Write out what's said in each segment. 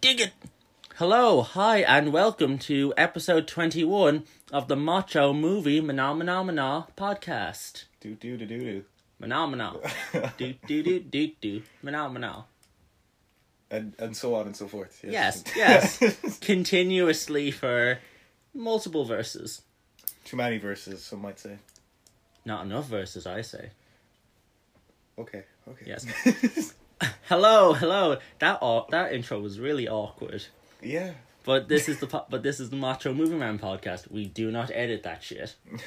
Dig it! Hello, hi, and welcome to episode 21 of the Macho Movie Mana Mana Mana podcast. Do do do do Mana Mana. do do do do do. Mana Mana. and and so on and so forth. Yes, yes. Continuously for multiple verses. Too many verses, some might say. Not enough verses, I say. Okay, okay. Yes. Hello, hello. That aw- that intro was really awkward. yeah. But this is the po- but this is the Macho Movie Man podcast. We do not edit that shit.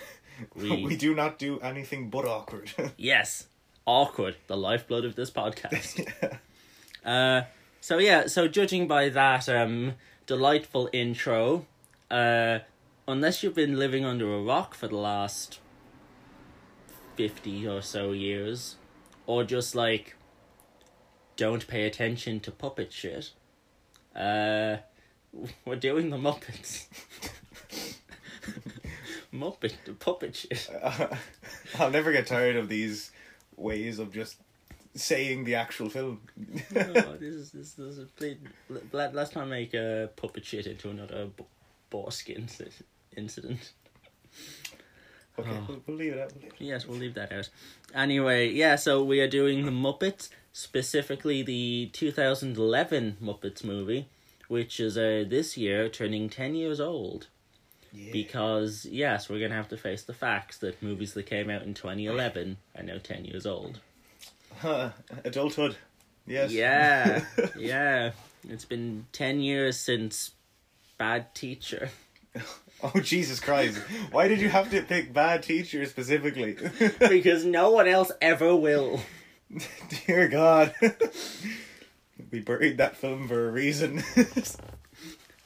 We, We do not do anything but awkward. yes, awkward. The lifeblood of this podcast. Uh, so yeah, so judging by that um delightful intro, uh, unless you've been living under a rock for the last fifty or so years, or just like don't pay attention to puppet shit, uh, we're doing the Muppets. Muppet puppet shit. I'll never get tired of these ways of just saying the actual film. no, this is this, this is please, let, let's not make a puppet shit into another b- Borskin incident. Okay, Oh. we'll, we'll leave it out. We'll leave it. Yes, we'll leave that out. Anyway, yeah, so we are doing the Muppets, specifically the 2011 Muppets movie, which is uh, this year turning 10 years old. Yeah. Because, yes, we're going to have to face the facts that movies that came out in 2011 are now 10 years old. Huh, adulthood. Yes. Yeah, yeah. It's been 10 years since Bad Teacher. oh Jesus Christ! Why did you have to pick bad teachers specifically? because no one else ever will. Dear God. we buried that film for a reason.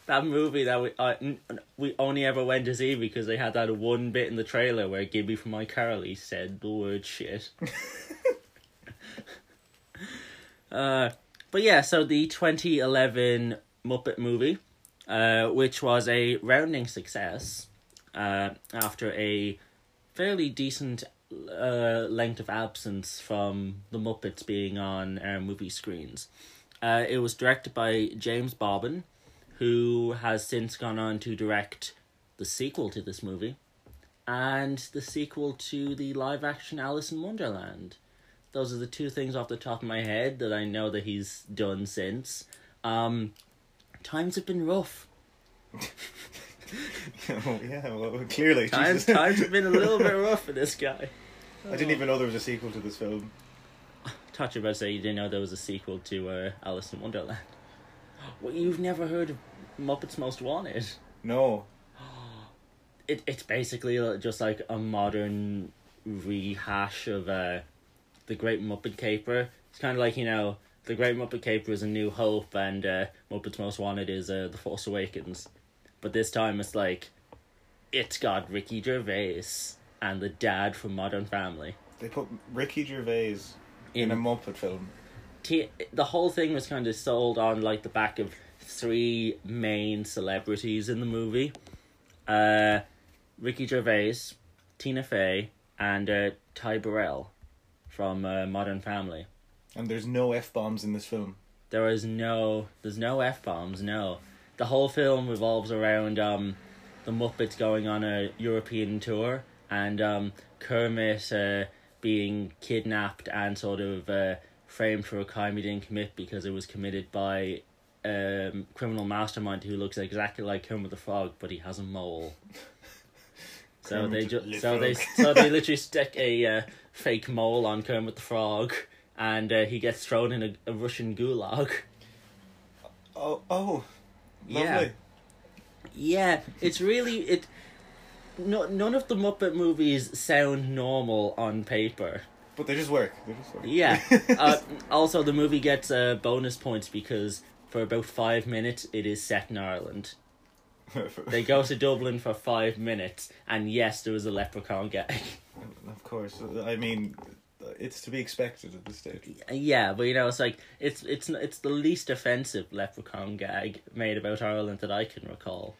That movie that we uh, n- we only ever went to see because they had that one bit in the trailer where Gibby from iCarly said the word shit. uh, but yeah, so the 2011 Muppet movie, uh, which was a rounding success uh, after a fairly decent uh, length of absence from the Muppets being on our movie screens. Uh, it was directed by James Bobin, who has since gone on to direct the sequel to this movie and the sequel to the live action Alice in Wonderland. Those are the two things off the top of my head that I know that he's done since. Um, times have been rough. oh yeah, well clearly. Times Jesus. times have been a little bit rough for this guy. I didn't even know there was a sequel to this film. Thought you were about to say you didn't know there was a sequel to uh, Alice in Wonderland. Well, you've never heard of Muppets Most Wanted? No. it it's basically uh, just like a modern rehash of uh the Great Muppet Caper. It's kind of like you know the Great Muppet Caper is a New Hope, and uh, Muppets Most Wanted is uh, the Force Awakens. But this time it's like it's got Ricky Gervais and the dad from Modern Family. They put Ricky Gervais in, In a Muppet film. T- the whole thing was kind of sold on like the back of three main celebrities in the movie uh ricky gervais tina fey and uh, ty burrell from uh, modern family And there's no F bombs in this film. there is no there's no f-bombs no the whole film revolves around um the muppets going on a european tour and um kermit uh, being kidnapped and sort of uh, framed for a crime he didn't commit because it was committed by um criminal mastermind who looks exactly like Kermit the Frog but he has a mole. So they the just so they so they literally stick a uh, fake mole on Kermit the Frog and uh, he gets thrown in a, a Russian gulag. Oh, oh, lovely. Yeah. Yeah, it's really it. No, none of the Muppet movies sound normal on paper. But they just work. They just work. Yeah. Uh, also, the movie gets uh, bonus points because for about five minutes it is set in Ireland. They go to Dublin for five minutes, and yes, there was a leprechaun gag. of course. I mean, it's to be expected at this stage. yeah, but you know, it's like it's it's it's the least offensive leprechaun gag made about Ireland that I can recall.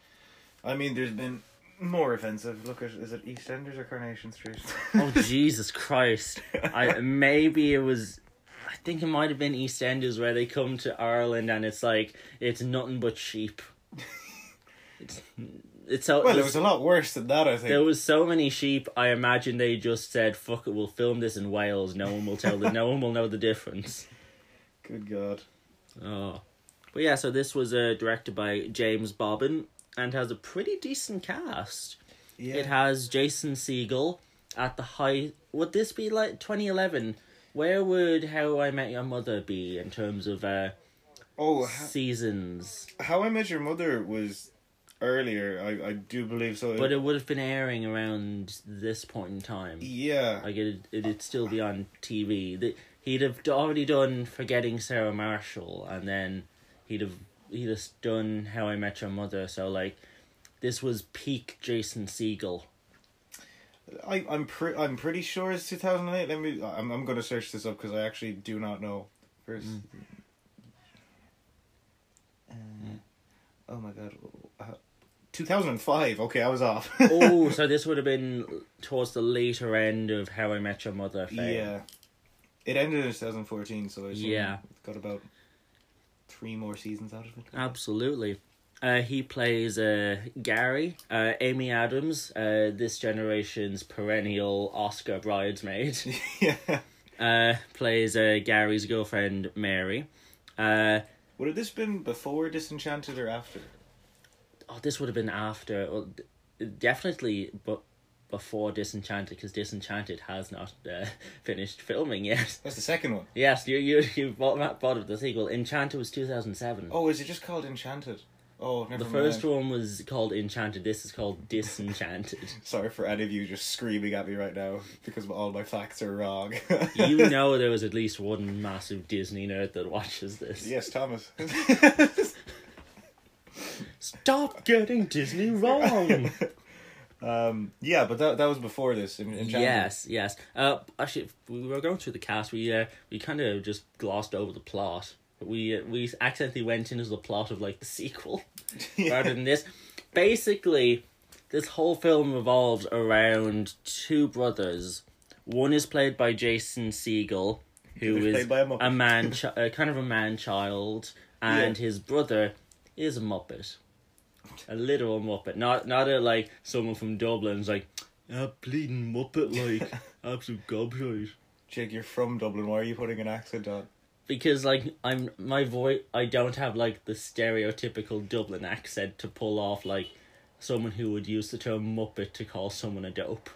I mean, there's been more offensive. Look at is it EastEnders or Coronation Street? Oh Jesus Christ! I maybe it was I think it might have been EastEnders where they come to Ireland and it's like it's nothing but sheep. it's it's so Well, it was a lot worse than that, I think. there was so many sheep. I imagine they just said, "Fuck it, we'll film this in Wales. No one will tell the no one will know the difference." Good God. Oh, but yeah. So this was uh, directed by James Bobin and has a pretty decent cast. Yeah. It has Jason Segel at the high. Would this be like twenty eleven? Where would How I Met Your Mother be in terms of uh, oh, seasons? How I Met Your Mother was earlier. I, I do believe so. But it would have been airing around this point in time. yeah. Like it, it'd still be on TV. The, he'd have already done Forgetting Sarah Marshall, and then he'd have he'd have done How I Met Your Mother. So like, this was peak Jason Segel. I I'm pre- I'm pretty sure it's 2008. Let me I'm I'm going to search this up cuz I actually do not know. First Mm. Uh, Oh my god. Uh, 2005. Okay, I was off. oh, so this would have been towards the later end of How I Met Your Mother. Yeah. It ended in 2014, so I assume Yeah. it's got about three more seasons out of it. Absolutely. Uh, he plays uh, Gary, uh, Amy Adams, uh, this generation's perennial Oscar bridesmaid. yeah. uh, plays uh, Gary's girlfriend Mary. Uh, Would have this been before Disenchanted or after? Oh, this would have been after, well, definitely, but before Disenchanted, because Disenchanted has not uh, finished filming yet. That's the second one. Yes, you you you bought bought of the sequel. Enchanted was two thousand seven. Oh, is it just called Enchanted? Oh, never the mind. first one was called Enchanted. This is called Disenchanted. Sorry for any of you just screaming at me right now because all my facts are wrong. you know there was at least one massive Disney nerd that watches this. Yes, Thomas. Stop getting Disney wrong. um, yeah, but that that was before this. In, Enchanted. Yes, yes. Uh, actually, we were going through the cast. We uh, we kind of just glossed over the plot. We uh, we accidentally went into the plot of like the sequel Yeah. rather than this. Basically, this whole film revolves around two brothers. One is played by Jason Segel, Who's by a Muppet. a man, chi- uh, kind of a man child, and Yeah. his brother is a Muppet, a literal Muppet, not not a like someone from Dublin's like a bleeding Muppet like absolute gobshite. Jake, you're from Dublin. Why are you putting an accent on? Because like I'm my voice, I don't have like the stereotypical Dublin accent to pull off like someone who would use the term Muppet to call someone a dope.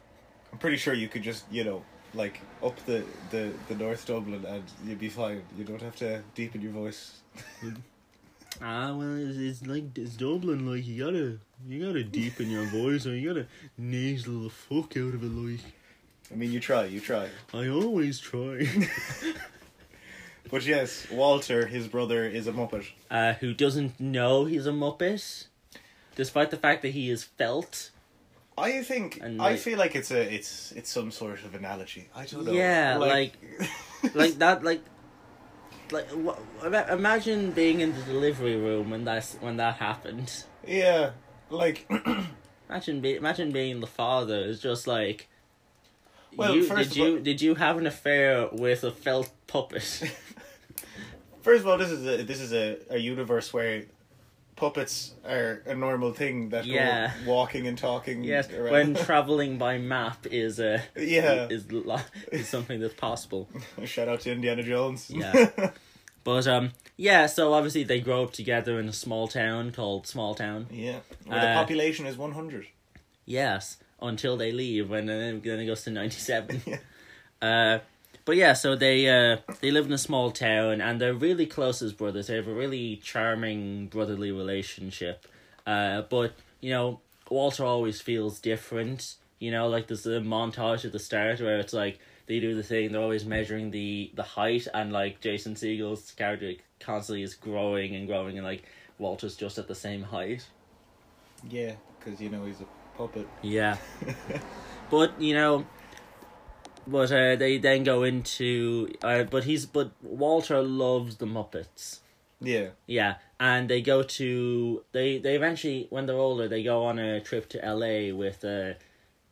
I'm pretty sure you could just, you know, like up the the the North Dublin, and you'd be fine. You don't have to deepen your voice. Ah, well, it's, it's like it's Dublin. Like you gotta, you gotta deepen your voice, or you gotta nasal the fuck out of it. Like I mean, you try, you try. I always try. But yes, Walter, his brother, is a Muppet. uh, who doesn't know he's a Muppet, despite the fact that he is felt. I think And, I like- feel like it's a it's it's some sort of analogy. I don't know. Yeah, like like that, like, like wha- ima- imagine being in the delivery room when that's when that happened. yeah, like Imagine be imagine being the father. is just like. Well, you, first did you all- did you have an affair with a felt puppet? first of all, this is a this is a, a universe where puppets are a normal thing that Yeah. go walking and talking. yes, around. when traveling by map is uh, Yeah. is is something that's possible. Shout out to Indiana Jones. Yeah. But um yeah, so obviously they grow up together in a small town called Small Town. yeah. Where the Uh, population is one hundred. Yes, until they leave, and then then it goes to ninety seven. Yeah. Uh, but yeah, so they uh they live in a small town, and they're really close as brothers. They have a really charming brotherly relationship. Uh, but you know, Walter always feels different. You know, like there's a montage at the start where it's like they do the thing. They're always measuring the the height, and like Jason Segel's character constantly is growing and growing, and like Walter's just at the same height. Yeah, because you know he's a puppet. Yeah. but you know but uh, they then go into uh, but he's but Walter loves the Muppets. Yeah. Yeah, and they go to they they eventually when they're older they go on a trip to L.A. with uh,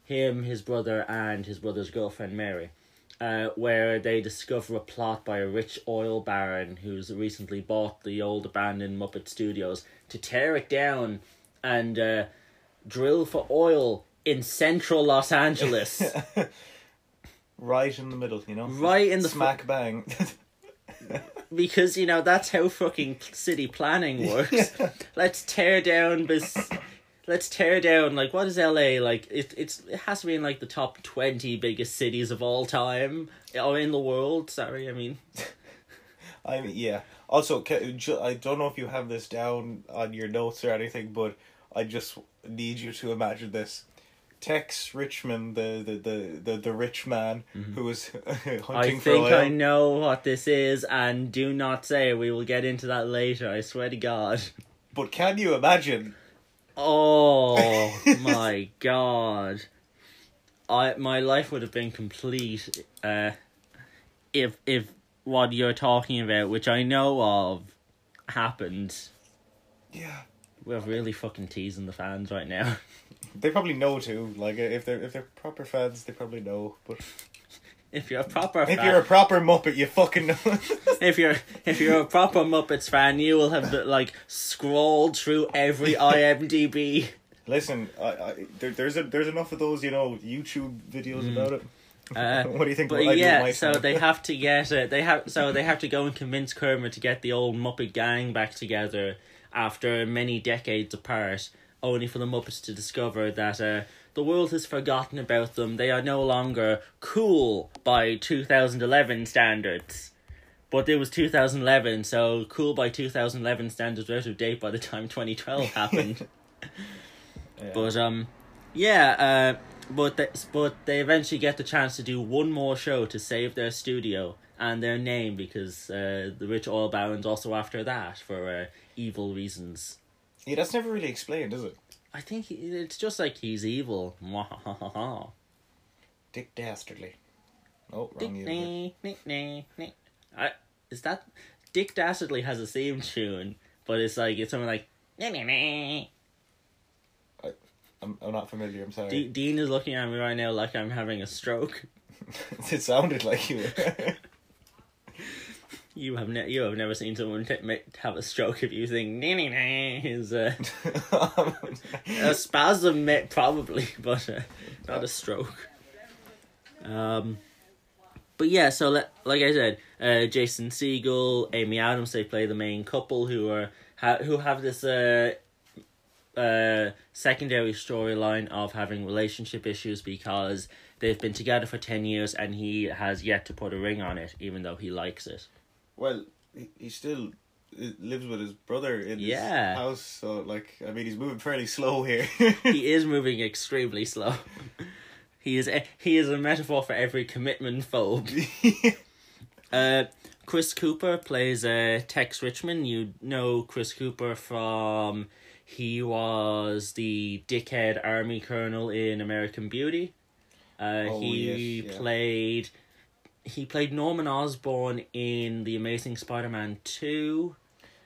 him, his brother, and his brother's girlfriend Mary, uh, where they discover a plot by a rich oil baron who's recently bought the old abandoned Muppet Studios to tear it down and uh, drill for oil in central Los Angeles. right in the middle, you know. Right in the fu- smack bang. because you know that's how fucking city planning works. Let's tear down this. Let's tear down like what is LA like? It it's it has to be in like the top twenty biggest cities of all time or in the world. Sorry, I mean. I mean, yeah. Also, I don't know if you have this down on your notes or anything, but I just need you to imagine this. Tex Richman, the the the the, the rich man who was hunting Mm-hmm. I for think oil. I know what this is, and do not say. We will get into that later. I swear to God. But can you imagine? Oh my God. I my life would have been complete uh, if if what you're talking about, which I know of, happened. Yeah, We're really fucking teasing the fans right now. they probably know too. Like if they're if they're proper fans, they probably know. But If you're a proper if fan, you're a proper Muppet, you fucking know. if you're if you're a proper Muppets fan, you will have like scrolled through every IMDb. Listen, I, I there, there's a there's enough of those you know YouTube videos about it. Uh, what do you think? But I do yeah, so they have to get it. They have so they have to go and convince Kermit to get the old Muppet gang back together after many decades apart, only for the Muppets to discover that uh, the world has forgotten about them. They are no longer cool by 2011 standards. But it was 2011, so cool by 2011 standards were out of date by the time 2012 happened. Yeah. But um, yeah. Uh, but they, but they eventually get the chance to do one more show to save their studio and their name because uh, the rich oil barons also after that for uh, evil reasons. Yeah, that's never really explained, is it? I think he, it's just like he's evil. Dick Dastardly. Oh, Dick, wrong nee, nee, nee, nee. I, is that Dick Dastardly has the same tune, but it's like it's something like. nee, nee, nee. I'm, I'm not familiar. I'm sorry. D- Dean is looking at me right now like I'm having a stroke. it sounded like you. You have ne- you have never seen someone t- ma- have a stroke if you think nee, nee, nee, is uh, a spasm probably, but uh, not a stroke. Um, but yeah, so le- like I said, uh, Jason Segel, Amy Adams, they play the main couple who are ha- who have this uh, uh, secondary storyline of having relationship issues because they've been together for ten years and he has yet to put a ring on it, even though he likes it. Well, he, he still uh, lives with his brother in Yeah. his house, so like, I mean, he's moving fairly slow here. he is moving extremely slow. He is a, he is a metaphor for every commitment phobe. Uh, Chris Cooper plays uh, Tex Richman. You know Chris Cooper from he was the dickhead army colonel in American Beauty. Uh, Oh, he yes, yeah. played he played Norman Osborn in the Amazing Spider-Man two.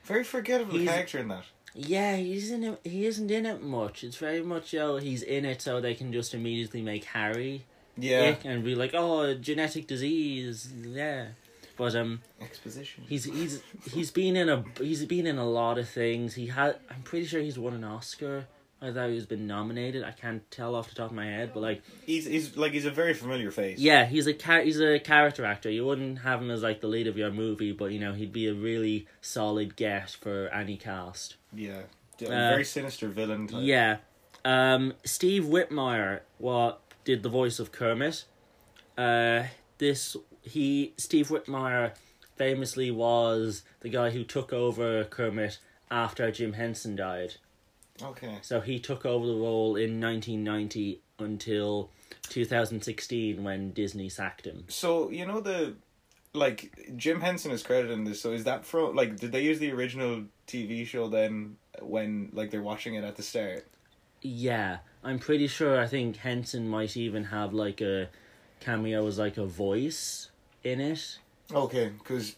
Very forgettable He's- character in that. Yeah, he's in it. He isn't in it much. It's very much oh he's in it so they can just immediately make Harry Yeah. and be like oh genetic disease yeah, but um Exposition. he's he's he's been in a he's been in a lot of things. He had I'm pretty sure he's won an Oscar. I thought he's been nominated. I can't tell off the top of my head, but like He's he's like he's a very familiar face. yeah, he's a char- he's a character actor. You wouldn't have him as like the lead of your movie, but you know he'd be a really solid get for any cast. Yeah. A Uh, very sinister villain type. Yeah. Um, Steve Whitmire what did the voice of Kermit. Uh, this he Steve Whitmire famously was the guy who took over Kermit after Jim Henson died. Okay. So he took over the role in 1990 until 2016 when Disney sacked him. So you know the, like Jim Henson is credited in this. So is that from like did they use the original TV show then when like they're watching it at the start? Yeah, I'm pretty sure. I think Henson might even have like a cameo as like a voice in it. Okay, because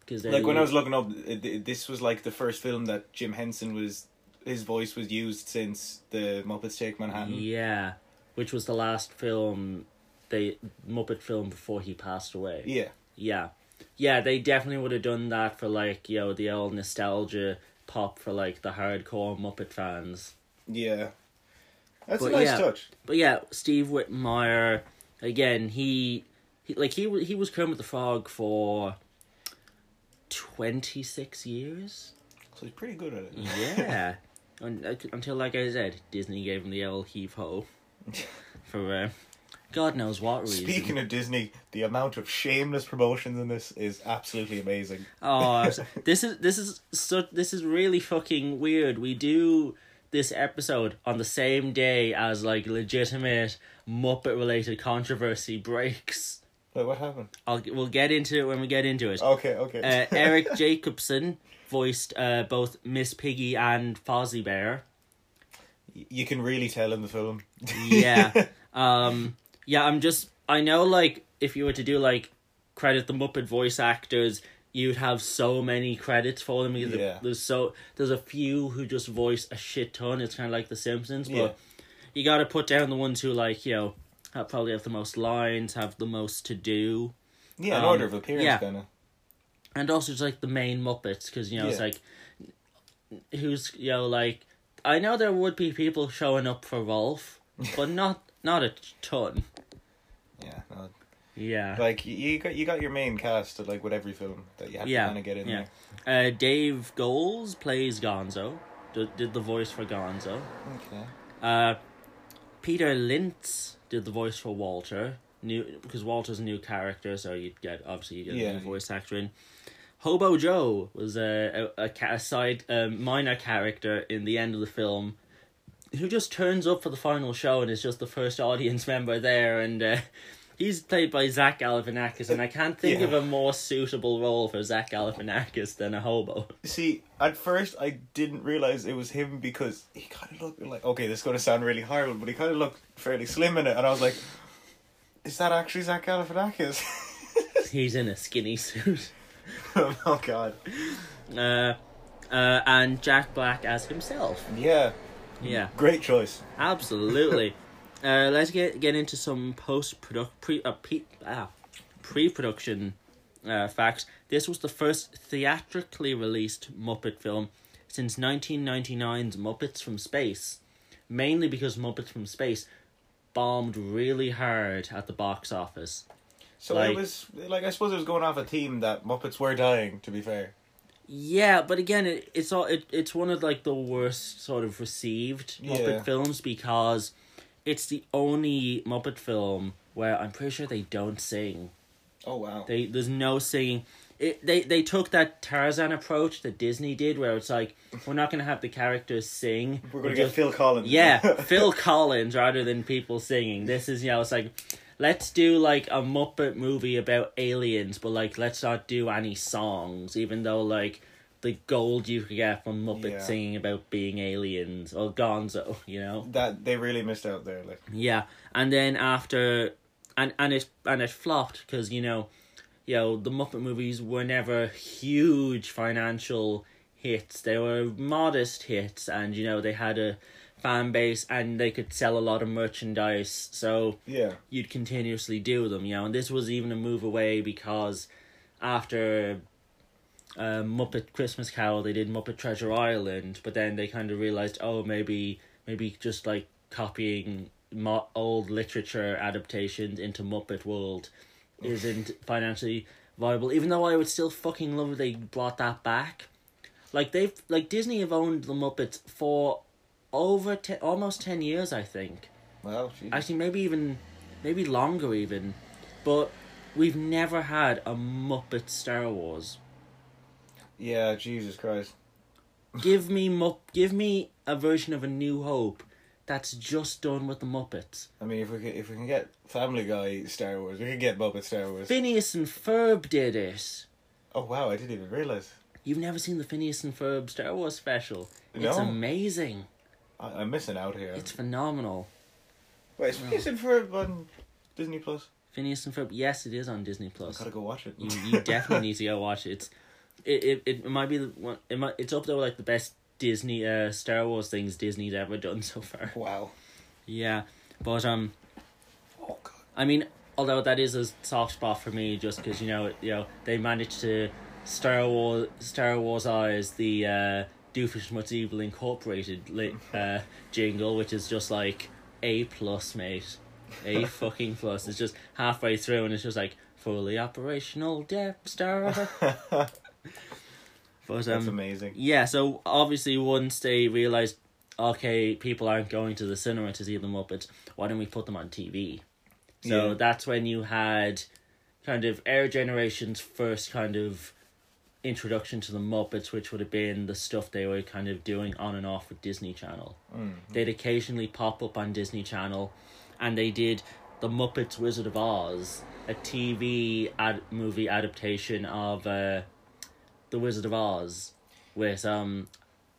Because like when I was looking up, it, it- this was like the first film that Jim Henson was his voice was used since the Muppets Take Manhattan. Yeah, which was the last film the Muppet film before he passed away. Yeah. Yeah. Yeah, they definitely would have done that for like, you know, the old nostalgia pop for like the hardcore Muppet fans. Yeah. That's But a nice yeah. touch. But yeah, Steve Whitmire again, he, he like he he was Kermit the Frog for 26 years. So he's pretty good at it. Yeah. Un- Until like I said, Disney gave him the old heave ho for uh, God knows what reason. Speaking of Disney, the amount of shameless promotions in this is absolutely amazing. Oh, this is this is so this is really fucking weird. We do this episode on the same day as like legitimate Muppet related controversy breaks. Wait, what happened? I'll we'll get into it when we get into it. Okay, okay. Uh, Eric Jacobson voiced uh, both Miss Piggy and Fozzie Bear. you can really tell in the film. Yeah. um yeah, I'm just I know like if you were to do like credit the Muppet voice actors, you'd have so many credits for them because Yeah. there's so there's a few who just voice a shit ton. It's kind of like The Simpsons, but Yeah. you got to put down the ones who like you know have, probably have the most lines, have the most to do, Yeah, in Um, order of appearance, yeah. kind of. And also just like the main Muppets because you know it's like who's you know like I know there would be people showing up for Rowlf, but not not a ton. Yeah, no. Yeah. like you- you got you got your main cast like with every film that you have Yeah, to kind of get in yeah. there. Uh, Dave Goelz plays Gonzo. Did, did the voice for Gonzo. Okay. Uh, Peter Linz did the voice for Walter. New because Walter's a new character, so you'd get obviously you get a Yeah. new voice actor in. Hobo Joe was a a, a, a side a minor character in the end of the film, who just turns up for the final show and is just the first audience member there, and uh, he's played by Zach Galifianakis, and I can't think Yeah. of a more suitable role for Zach Galifianakis than a hobo. See, at first I didn't realize it was him because he kind of looked like okay, this is going to sound really horrible, but he kind of looked fairly slim in it, and I was like, "Is that actually Zach Galifianakis?" He's in a skinny suit. oh God. uh, uh, and Jack Black as himself. Yeah. Yeah, Great choice. absolutely. uh, let's get get into some post product pre uh, pe- ah, pre production uh, facts. This was the first theatrically released Muppet film since 1999's Muppets from Space, mainly because Muppets from Space bombed really hard at the box office. So Like- it was like I suppose it was going off a theme that Muppets were dying. To be fair. Yeah, but again, it, it's all it, it's one of like the worst sort of received Muppet Yeah. films because it's the only Muppet film where I'm pretty sure they don't sing. Oh wow. They there's no singing. It they they took that Tarzan approach that Disney did, where it's like we're not gonna have the characters sing. We're gonna we're get Phil Collins. yeah, Phil Collins rather than people singing. This is you know it's like let's do like a Muppet movie about aliens, but like let's not do any songs, even though like the gold you could get from Muppet Yeah. singing about being aliens or Gonzo, you know. that they really missed out there. Like Yeah, and then after, and and it and it flopped because you know, you know the Muppet movies were never huge financial hits. They were modest hits, and you know they had a fan base and they could sell a lot of merchandise. So yeah. you'd continuously do them, you know. And this was even a move away because after uh, Muppet Christmas Carol, they did Muppet Treasure Island, but then they kind of realized, oh, maybe maybe just like copying mo- old literature adaptations into Muppet World isn't financially viable. Even though I would still fucking love if they brought that back. Like they've like Disney have owned the Muppets for over te- almost ten years, I think Well, geez. actually maybe even maybe longer even but we've never had a muppet star wars yeah. Jesus Christ. give me Mupp- give me a version of a new hope that's just done with the muppets I mean, if we can, if we can get Family Guy Star Wars, we can get Muppet Star Wars. phineas and ferb did it oh wow, I didn't even realize. you've never seen the phineas and ferb star wars special No. it's amazing I, I'm missing out here. it's phenomenal Wait, is Phineas and Ferb on Disney Plus? phineas and ferb yes it is on disney plus Gotta go watch it. you, you definitely need to go watch it. It's it, it, it might be the one it might it's up there with like the best Disney uh Star Wars things Disney's ever done so far. wow. Yeah. But um Oh god. I mean although that is a soft spot for me, just because you know, you know, they managed to Star Wars, Star Wars eyes the uh, Doofenshmirtz Evil Incorporated li- uh, jingle, which is just like a plus, mate, a fucking plus. It's just halfway through, and it's just like fully operational Death Star. But That's um, amazing. yeah, so obviously once they realized, okay, people aren't going to the cinema to see the Muppets, why don't we put them on TV? So Yeah. that's when you had kind of Air Generation's first kind of introduction to the Muppets, which would have been the stuff they were kind of doing on and off with Disney Channel. Mm. They'd occasionally pop up on Disney Channel, and they did the Muppets Wizard of Oz, a TV ad- movie adaptation of uh, the Wizard of Oz, with um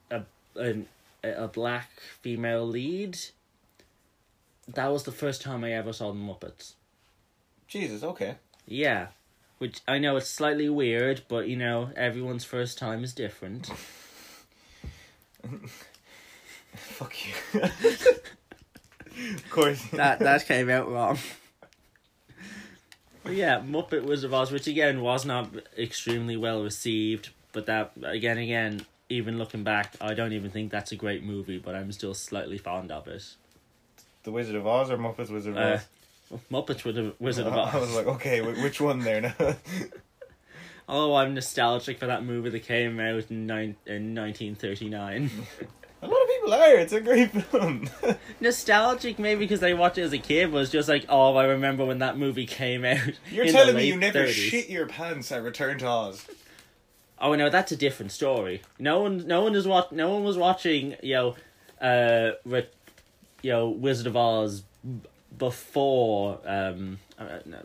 a an, a black female lead. That was the first time I ever saw the Muppets. Jesus, okay. Yeah. Which I know it's slightly weird, but you know, everyone's first time is different. Fuck you. of course. that that came out wrong. But yeah, Muppet Wizard of Oz, which again was not extremely well received, but that again again, even looking back, I don't even think that's a great movie, but I'm still slightly fond of it. The Wizard of Oz or Muppets Wizard of Uh, Oz? Muppets Wizard Wizard of I was like, okay, which one there now? Oh, I'm nostalgic for that movie that came out in, nine, in 1939. a lot of people are. It's a great film. nostalgic maybe because I watched it as a kid, but it's just like, oh, I remember when that movie came out. You're telling me you never 30s. shit your pants at Return to Oz? Oh no, that's a different story. No one, no one is what, no one was watching, you know, uh, re- you know, Wizard of Oz b- before. Um, uh, no.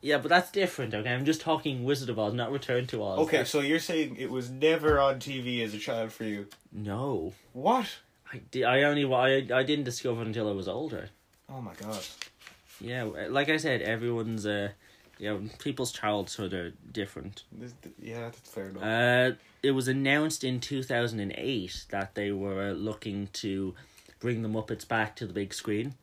yeah, but that's different. Okay, I'm just talking Wizard of Oz, not Return to Oz. Okay, so you're saying it was never on TV as a child for you? no, What? I di- I only, I, I didn't discover until I was older. Oh my god. Yeah, like I said, everyone's, uh, you know, people's childhood are different. Yeah, that's fair enough. Uh, it was announced in 2008 that they were looking to bring the Muppets back to the big screen.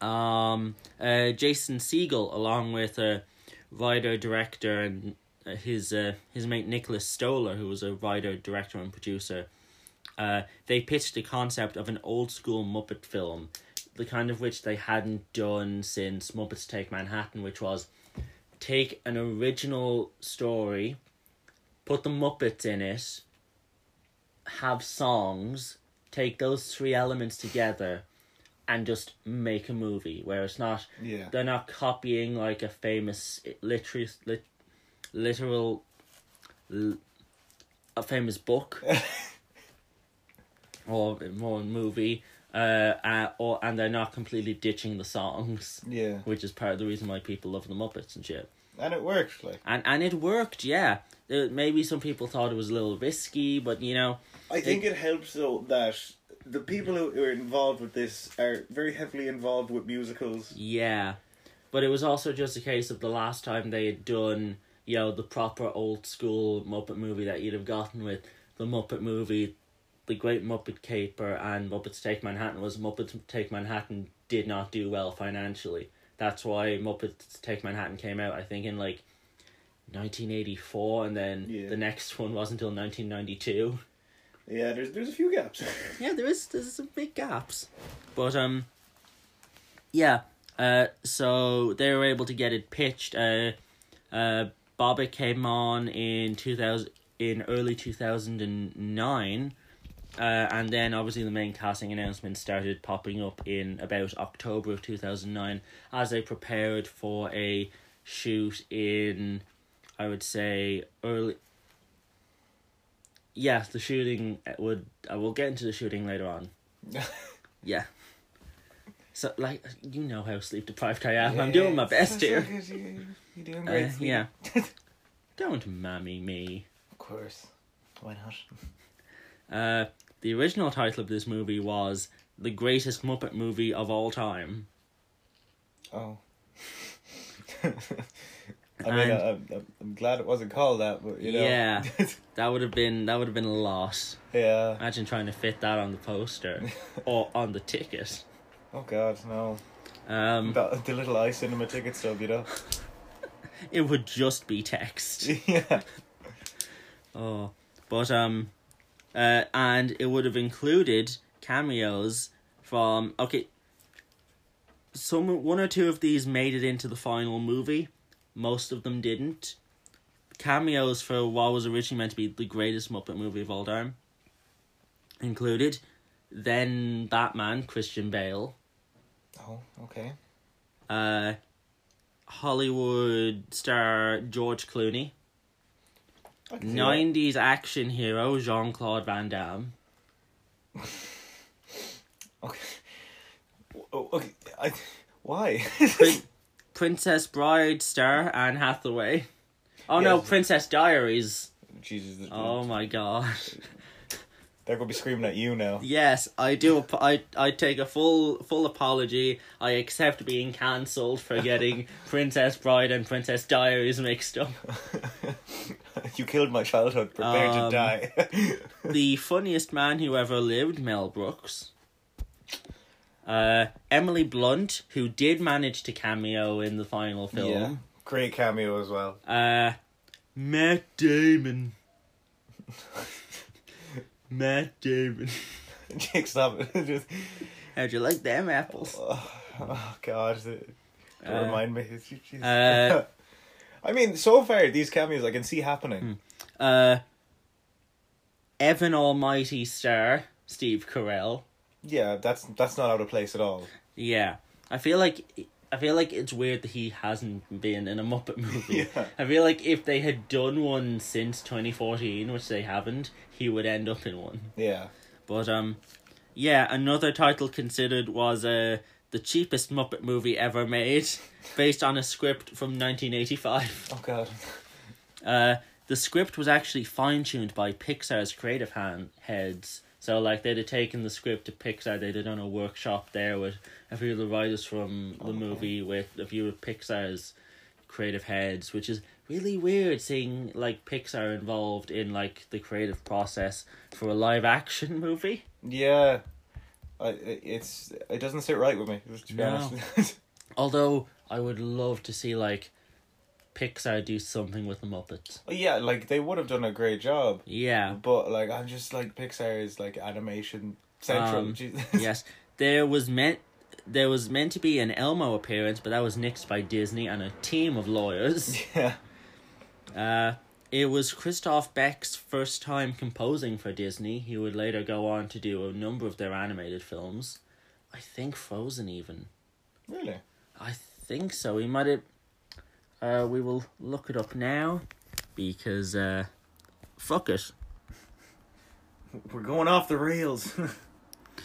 Um, uh, Jason Segel, along with a writer director and uh, his uh, his mate Nicholas Stoller, who was a writer director and producer, uh, they pitched the concept of an old school Muppet film, the kind of which they hadn't done since Muppets Take Manhattan, which was take an original story, put the Muppets in it, have songs, take those three elements together, and just make a movie where it's not yeah. they're not copying like a famous literary lit, literal l- a famous book or more movie uh, uh or and they're not completely ditching the songs Yeah. which is part of the reason why people love the muppets and shit And it worked, like. and and it worked yeah Uh, maybe some people thought it was a little risky but you know I think it helps though that the people who are involved with this are very heavily involved with musicals. Yeah, but it was also just a case of the last time they had done, you know, the proper old school Muppet movie that you'd have gotten with the Muppet movie, The Great Muppet Caper, and Muppets Take Manhattan was Muppets Take Manhattan did not do well financially. That's why Muppets Take Manhattan came out, I think, in like 1984, and then Yeah. the next one wasn't until 1992. Yeah, there's there's a few gaps. yeah, there is there's some big gaps, but um, yeah. Uh, so they were able to get it pitched. Uh, uh, Bobin came on in two thousand in early two thousand and nine. Uh, and then obviously the main casting announcements started popping up in about October of 2009 as they prepared for a shoot in, I would say, early, yeah, the shooting would. I will get into the shooting later on. Yeah. So, like, you know how sleep deprived I am. I'm doing my best here. You're doing Uh, great. sweetie. yeah. Don't mammy me. Of course. Why not? Uh, the original title of this movie was The Greatest Muppet Movie of All Time. Oh. I mean, I, I'm, I'm glad it wasn't called that, but you know. Yeah. That would have been that would have been a loss. yeah. Imagine trying to fit that on the poster or on the ticket. Oh God, no. Um, The, the little iCinema ticket stub, you know. it would just be text. yeah. Oh, but um, uh, and it would have included cameos from okay. Some one or two of these made it into the final movie. Most of them didn't. Cameos for what was originally meant to be the greatest Muppet movie of all time included. Then Batman, Christian Bale, Oh, okay. uh, Hollywood star George Clooney, I can 90s action hero Jean Claude Van Damme. Okay. Oh, okay. I, why? Prin- Princess Bride star Anne Hathaway. Oh no, Princess Diaries. Jesus. Oh my god. They're gonna be screaming at you now. Yes, I do. ap- I I take a full full apology. I accept being cancelled for getting Princess Bride and Princess Diaries mixed up. you killed my childhood. Prepare Um, to die. The funniest man who ever lived, Mel Brooks. Uh, Emily Blunt, who did manage to cameo in the final film. yeah. Great cameo as well. Uh, Matt Damon. Matt Damon. Jake, stop it. Just, How'd you like them apples? oh, oh, God. Don't Uh, remind me. Uh, I mean, so far, these cameos I can see happening. Uh, Evan Almighty star Steve Carell. Yeah, that's that's not out of place at all. Yeah, I feel like I feel like it's weird that he hasn't been in a Muppet movie. Yeah. I feel like if they had done one since twenty fourteen, which they haven't, he would end up in one. Yeah. But um, yeah, another title considered was uh the cheapest Muppet movie ever made, based on a script from nineteen eighty five. Oh, God. Uh, the script was actually fine tuned by Pixar's creative hand heads. So like they'd have taken the script to Pixar, they'd have done a workshop there with a few of the writers from the Okay. movie with a few of Pixar's creative heads, which is really weird seeing like Pixar involved in like the creative process for a live action movie. Yeah. I, it's it doesn't sit right with me. To be No. honest. Although I would love to see like Pixar do something with the Muppets. yeah, like they would have done a great job, Yeah. but like I'm just like Pixar is like animation central. Um, yes, there was meant there was meant to be an Elmo appearance, but that was nixed by Disney and a team of lawyers. yeah. Uh, it was Christoph Beck's first time composing for Disney. He would later go on to do a number of their animated films. I think Frozen even. Really. I think so. He might have. Uh, we will look it up now, because uh, fuck it. We're going off the rails.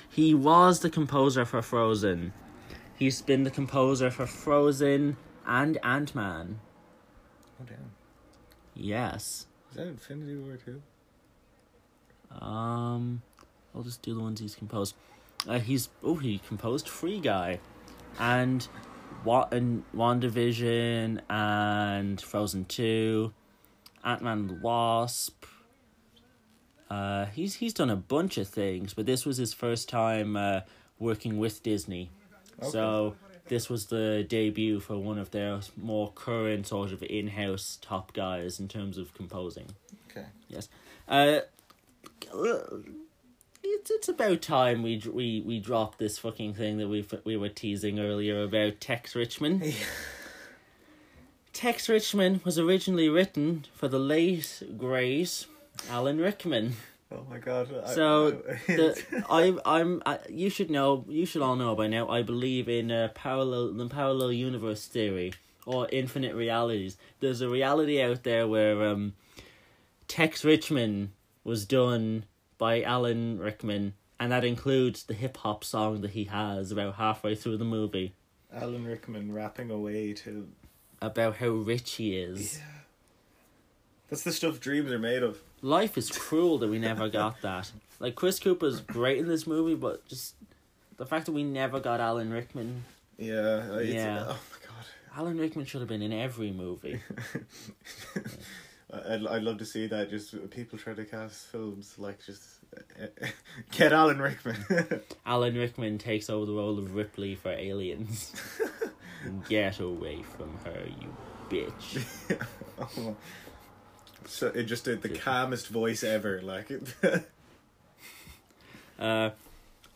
He was the composer for Frozen. He's been the composer for Frozen and Ant Man. oh damn. Yes. Is that Infinity War too? Um, I'll just do the ones he's composed. Uh, he's oh he composed Free Guy, and and WandaVision and Frozen Two, Ant Man and the Wasp. Uh, he's he's done a bunch of things, but this was his first time uh, working with Disney. Okay. So this was the debut for one of their more current sort of in-house top guys in terms of composing. Okay. Yes. Uh, it's it's about time we we we dropped this fucking thing that we we were teasing earlier about Tex Richman. Tex Richman was originally written for the late great Alan Rickman. Oh my god. I- So I- the I I'm I, you should know you should all know by now. I believe in uh, parallel the parallel universe theory or infinite realities. There's a reality out there where um, Tex Richman was done by Alan Rickman, and that includes the hip hop song that he has about halfway through the movie Alan Rickman rapping away to. about how rich he is. That's the stuff dreams are made of. Life is cruel that we never got that. Like Chris Cooper's great in this movie, but just the fact that we never got Alan Rickman. Yeah. Yeah. Oh my god. Alan Rickman should have been in every movie. I'd, I'd love to see that. Just people try to cast films like just get Alan Rickman. Alan Rickman takes over the role of Ripley for Aliens. Get away from her, you bitch. oh. So it just did the calmest voice ever, like. uh,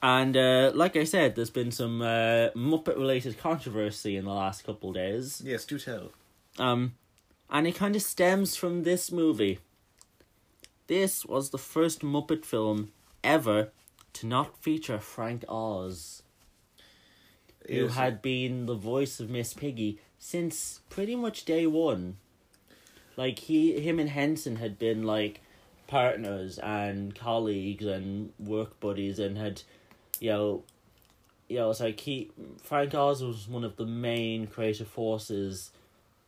and uh, like I said, there's been some uh, Muppet related controversy in the last couple days. yes, do tell. Um, and it kind of stems from this movie. This was the first Muppet film ever to not feature Frank Oz, who Yes. had been the voice of Miss Piggy since pretty much day one. Like he, him, and Henson had been like partners and colleagues and work buddies, and had, you know, you know, it's like he Frank Oz was one of the main creative forces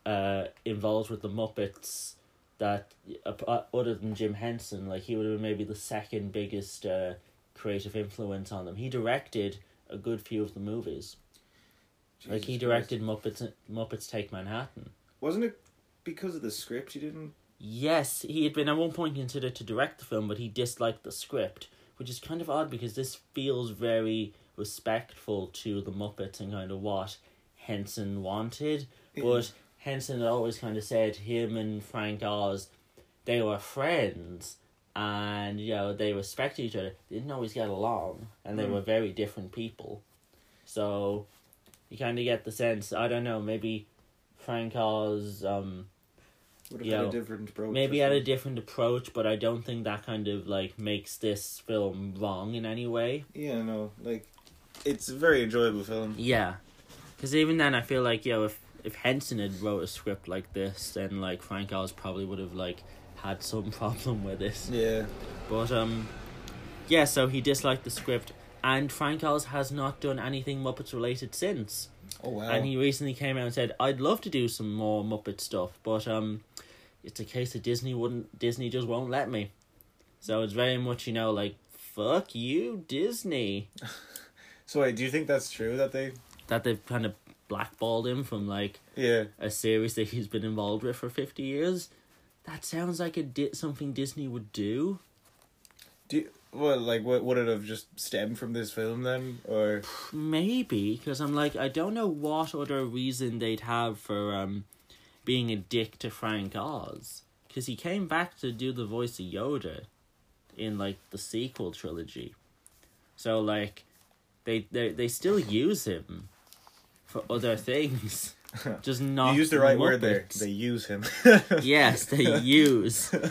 uh, involved with the Muppets that uh, other than Jim Henson, like he would have been maybe the second biggest uh, creative influence on them. He directed a good few of the movies. like he Jesus directed Muppets Muppets Take Manhattan. Wasn't it because of the script you didn't? Yes, he had been at one point considered to direct the film, but he disliked the script, which is kind of odd because this feels very respectful to the Muppets and kind of what Henson wanted. But Henson had always kind of said him and Frank Oz, they were friends, and you know they respected each other. They didn't always get along, and they Mm. were very different people. So, you kind of get the sense. I don't know. Maybe Frank Oz. Um, Would have had a different approach. maybe had a different approach, but I don't think that kind of like makes this film wrong in any way. Yeah, no, like it's a very enjoyable film. Yeah, because even then, I feel like you know if if Henson had wrote a script like this, then like Frank Oz probably would have like had some problem with this. Yeah. But um, yeah. So he disliked the script, and Frank Oz has not done anything Muppets related since. Oh wow. And he recently came out and said, "I'd love to do some more Muppet stuff, but um, it's a case of Disney wouldn't. Disney just won't let me. So it's very much, you know, like fuck you, Disney. so wait, do you think that's true that they? That they've kind of blackballed him from like Yeah. a series that he's been involved with for fifty years. That sounds like a di- something Disney would do. Do you, well, like what would it have just stemmed from this film then, or Maybe because I'm like I don't know what other reason they'd have for um being a dick to Frank Oz because he came back to do the voice of Yoda in like the sequel trilogy, so like they they they still use him for other things, just not. you used the right word there? They use him. yes, they use.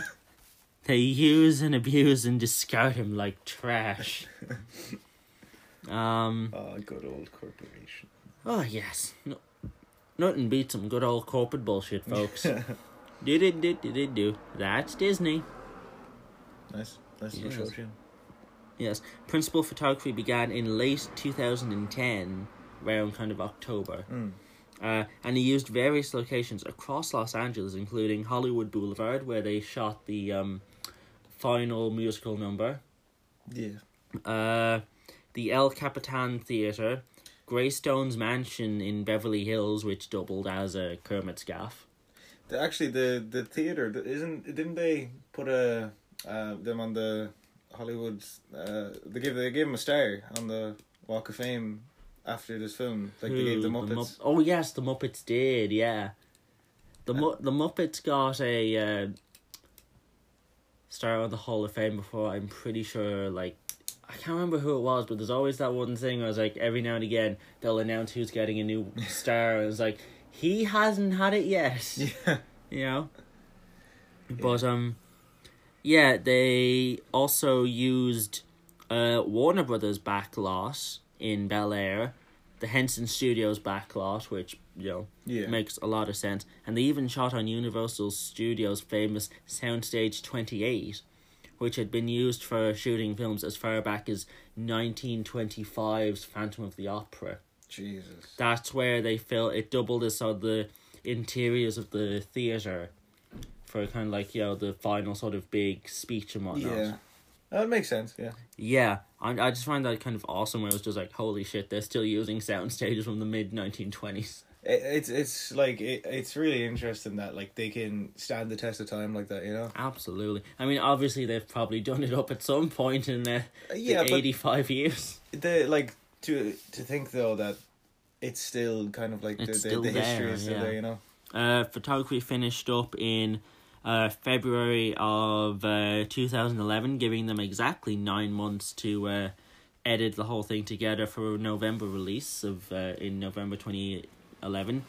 They use and abuse and discard him like trash. Um. oh, good old corporation. Oh yes, no, nothing beats some good old corporate bullshit, folks. do do do do do do. That's Disney. Nice, nice Yes. little show, Jim. Yes, principal photography began in late two thousand and ten, around kind of October. Mm. Uh, and he used various locations across Los Angeles, including Hollywood Boulevard, where they shot the um, final musical number. Yeah. Uh, the El Capitan Theatre, Greystone's Mansion in Beverly Hills, which doubled as a Kermit's gaff. The, actually, the the theater the- isn't didn't they put a uh, them on the Hollywood? Uh, they gave they gave them a star on the Walk of Fame after this film. Like they gave the? Muppets. Mupp- oh yes, the Muppets did. Yeah, the Mu- the Muppets got a uh, star on the Hall of Fame before. I'm pretty sure. Like I can't remember who it was, but there's always that one thing. I was like every now and again they'll announce who's getting a new star, and it's like he hasn't had it yet. yeah. you know. But um, yeah, they also used uh Warner Brothers backlot in Bel Air, the Henson Studios backlot, which you know Yeah. makes a lot of sense, and they even shot on Universal Studios' famous Soundstage Twenty Eight, which had been used for shooting films as far back as 1925's Phantom of the Opera Jesus. that's where they feel it doubled as sort of the interiors of the theater for kind of like you know the final sort of big speech and whatnot. Yeah. That makes sense. Yeah. yeah. I I just find that kind of awesome. Where it was just like, holy shit, they're still using sound stages from the mid nineteen twenties. It, it's it's like it, it's really interesting that like they can stand the test of time like that. You know. Absolutely. I mean, obviously they've probably done it up at some point in the, Yeah, the eighty-five years. the like to to think though that it's still kind of like the, the, the history there, is still yeah. there. You know. Uh, photography finished up in uh, February of uh, 2011, giving them exactly nine months to uh, edit the whole thing together for a November release of uh, in November 2011.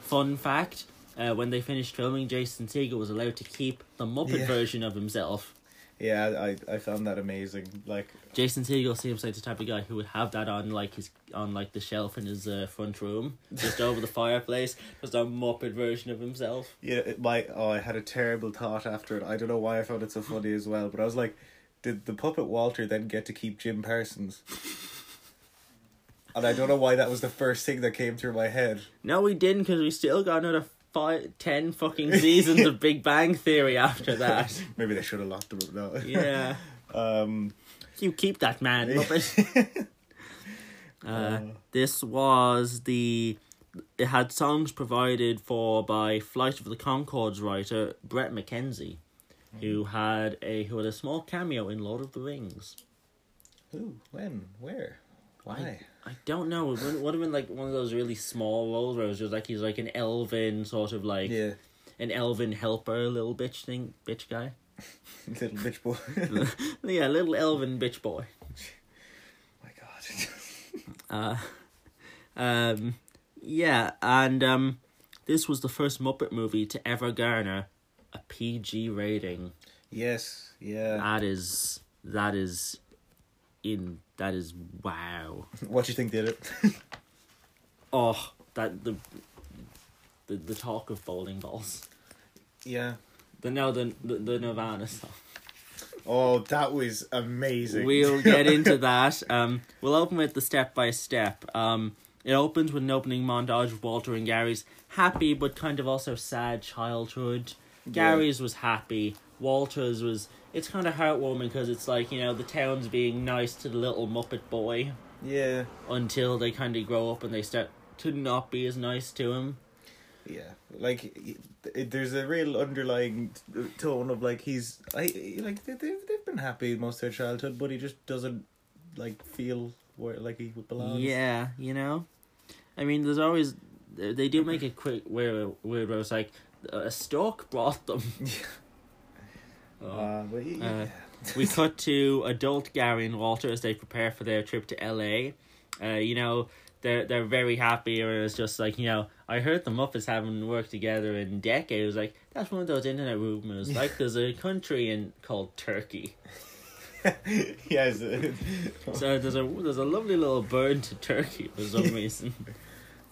Fun fact: uh, when they finished filming, Jason Segel was allowed to keep the Muppet Yeah. version of himself. Yeah, I I found that amazing. Like Jason Segel seems like the type of guy who would have that on like his on like the shelf in his uh, front room, just over the fireplace, just a Muppet version of himself. Yeah, it- my oh, I had a terrible thought after it. I don't know why I found it so funny as well, but I was like, did the puppet Walter then get to keep Jim Parsons? And I don't know why that was the first thing that came through my head. No, we didn't because we still got another five, ten fucking seasons of Big Bang Theory after that. Maybe they should have locked him up now. Yeah, Um. you keep that man, Muppet. Uh, this was the. It had songs provided for by Flight of the Conchords writer Bret McKenzie, who had a who had a small cameo in Lord of the Rings. Who? When? Where? Why? I don't know. It would have been like one of those really small roles where it was just like he's like an elven sort of like Yeah, an elven helper, little bitch thing, bitch guy. little bitch boy. yeah, little elven bitch boy. my God. Uh, um, yeah, and um, this was the first Muppet movie to ever garner a PG rating. yes. Yeah. That is that is in that is wow. What do you think did it? Oh, that the the the talk of bowling balls. yeah. The no the the, the Nirvana song. Oh, that was amazing. We'll get into that. Um, we'll open with the step by step. Um, it opens with an opening montage of Walter and Gary's happy but kind of also sad childhood. Gary's was happy. Walter's was. It's kind of heartwarming because it's like you know the town's being nice to the little Muppet boy yeah. until they kind of grow up and they start to not be as nice to him. Yeah, like it, there's a real underlying tone of like he's I like they they've, they've been happy most of their childhood, but he just doesn't like feel where like he belongs. Yeah, you know, I mean, there's always they do make it quick weird weird where it's like a stork brought them. Oh. Uh, but. Uh, we cut to adult Gary and Walter as they prepare for their trip to LA. Uh, you know, they're they're very happy, or it's just like you know, I heard the Muppets haven't worked together in decades. Like that's one of those internet rumors. Like there's a country in called Turkey. yes. So there's a there's a lovely little bird to Turkey for some reason.